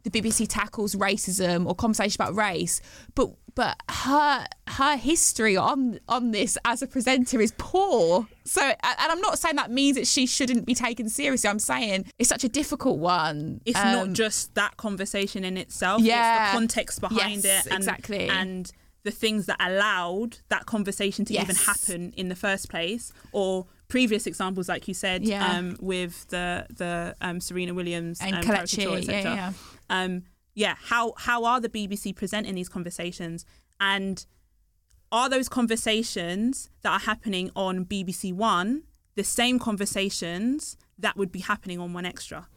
S2: the BBC tackles racism or conversation about race, but but her her history on on this as a presenter is poor. So, and I'm not saying that means that she shouldn't be taken seriously. I'm saying it's such a difficult one.
S1: It's
S2: Um,
S1: not just that conversation in itself.
S2: Yeah.
S1: It's the context behind
S2: Yes,
S1: it. And,
S2: exactly.
S1: And the things that allowed that conversation to even happen in the first place, or previous examples, like you said,
S2: Yeah.
S1: um, with the the um, Serena Williams
S2: and
S1: um,
S2: Kelechi, yeah,
S1: etc.
S2: yeah.
S1: Um, yeah, how how are the BBC presenting these conversations, and are those conversations that are happening on BBC One the same conversations that would be happening on One Extra?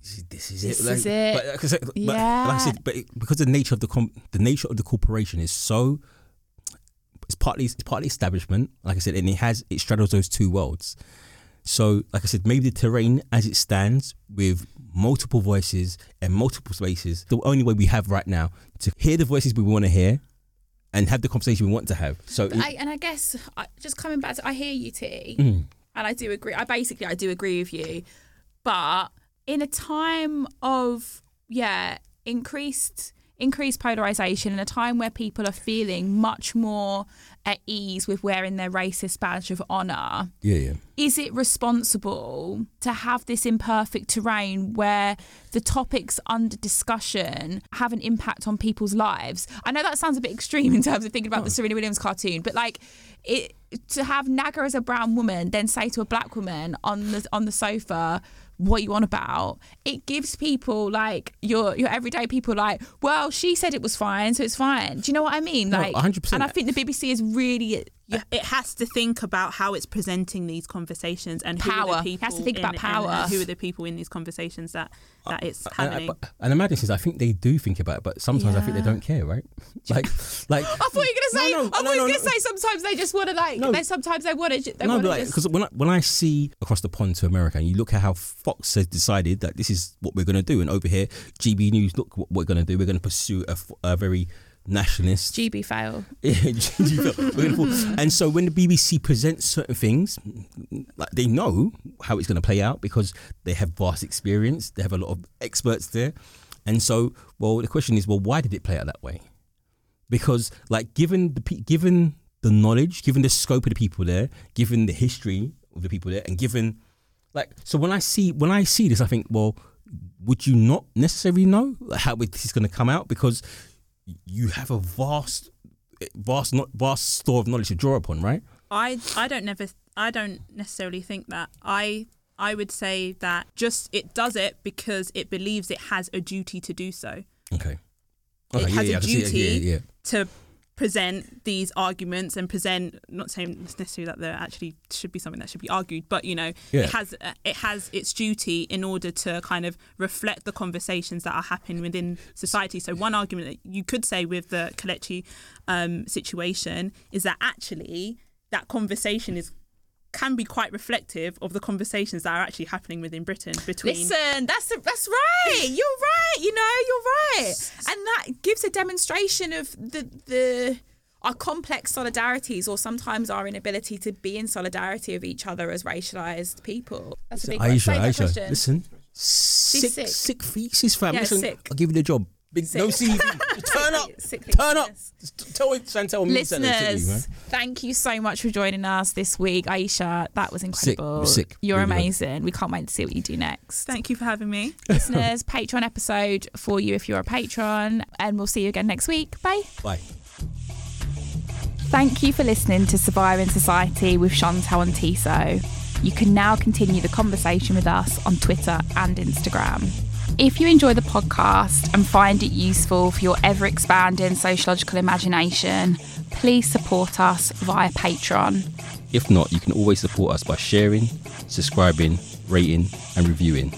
S3: This is, this is
S2: This
S3: it.
S2: is it.
S3: But, like but
S2: Yeah.
S3: like I said, but it, because the nature of the com- the nature of the corporation is so, it's partly it's partly establishment. Like I said, and it has it straddles those two worlds. So, like I said, maybe the terrain as it stands with multiple voices and multiple spaces, the only way we have right now to hear the voices we want to hear and have the conversation we want to have. So,
S2: I, and I guess I, just coming back to, I hear you, T,
S3: Mm.
S2: and I do agree. I basically I do agree with you, but in a time of yeah increased increased polarization in a time where people are feeling much more at ease with wearing their racist badge of honor
S3: yeah, yeah.
S2: is it responsible to have this imperfect terrain where the topics under discussion have an impact on people's lives? I know that sounds a bit extreme in terms of thinking about the Serena Williams cartoon, but like it to have Naga as a brown woman then say to a black woman on the on the sofa what you on about it gives people like your your everyday people like well she said it was fine so it's fine do you know what i mean
S3: No,
S2: like
S3: 100%.
S2: and i think the bbc is really
S1: you, it has to think about how it's presenting these conversations and who
S2: Power.
S1: are
S2: It
S1: the people
S2: has to think
S1: in-
S2: about power.
S1: and who are the people in these conversations that uh, that it's
S3: And,
S1: happening.
S3: but- and the madness is, I think they do think about it, but sometimes I think they don't care, right? (laughs) Like, like.
S2: I thought you were gonna say.
S3: No, no,
S2: I thought
S3: no,
S2: you were
S3: no,
S2: gonna
S3: no.
S2: say. Sometimes they just want to like.
S3: No.
S2: They sometimes they want to. They
S3: no,
S2: wanna
S3: like,
S2: just.
S3: because when I, when I see across the pond to America, and you look at how Fox has decided that this is what we're going to do, and over here, GB News, look what we're going to do. We're going to pursue a, a very nationalist.
S2: GB fail. (laughs)
S3: Yeah, and so when the BBC presents certain things, like they know how it's going to play out because they have vast experience. They have a lot of experts there, and so well, the question is, well, why did it play out that way? Because like given the given the knowledge, given the scope of the people there, given the history of the people there, and given like so when I see when I see this, I think, well, would you not necessarily know how this is going to come out because you have a vast, vast, not vast store of knowledge to draw upon, right?
S1: I I don't never I don't necessarily think that. I I would say that just it does it because it believes it has a duty to do so.
S3: Okay.
S1: It
S3: Okay,
S1: has a
S3: I can see
S1: duty.
S3: Yeah, yeah, yeah.
S1: to present these arguments and present not saying necessarily that there actually should be something that should be argued but you know
S3: Yeah.
S1: it has uh, it has its duty in order to kind of reflect the conversations that are happening within society so one argument that you could say with the Kelechi um, situation is that actually that conversation is can be quite reflective of the conversations that are actually happening within Britain between
S2: Listen, that's that's right. (laughs) You're right. You know, you're right, and that gives a demonstration of the the our complex solidarities, or sometimes our inability to be in solidarity with each other as racialized people. That's a big one.
S3: Aisha,
S2: Say
S3: Aisha,
S2: question.
S3: listen. Sick,
S2: sick.
S3: sick, feces, fam.
S2: Yeah,
S3: listen,
S2: sick.
S3: I'll give you the job. Big, no
S2: Sick.
S3: CV. Just (laughs) turn up.
S2: Sickly
S3: Turn up.
S2: sickness.
S3: Just Tell Chantelle me
S2: Listeners, thank you so much for joining us this week, Aisha. That was incredible.
S3: sick.
S2: You're
S3: Really good.
S2: amazing. We can't wait to see what you do next.
S1: thank you for having me
S2: Listeners, (laughs) Patreon episode for you if you're a patron, and we'll see you again next week. Bye.
S3: Bye.
S2: Thank you for listening to Surviving Society with Chantelle and Tissot. You can now continue the conversation with us on Twitter and Instagram. If you enjoy the podcast and find it useful for your ever expanding sociological imagination, please support us via Patreon.
S3: If not, you can always support us by sharing, subscribing, rating, and reviewing.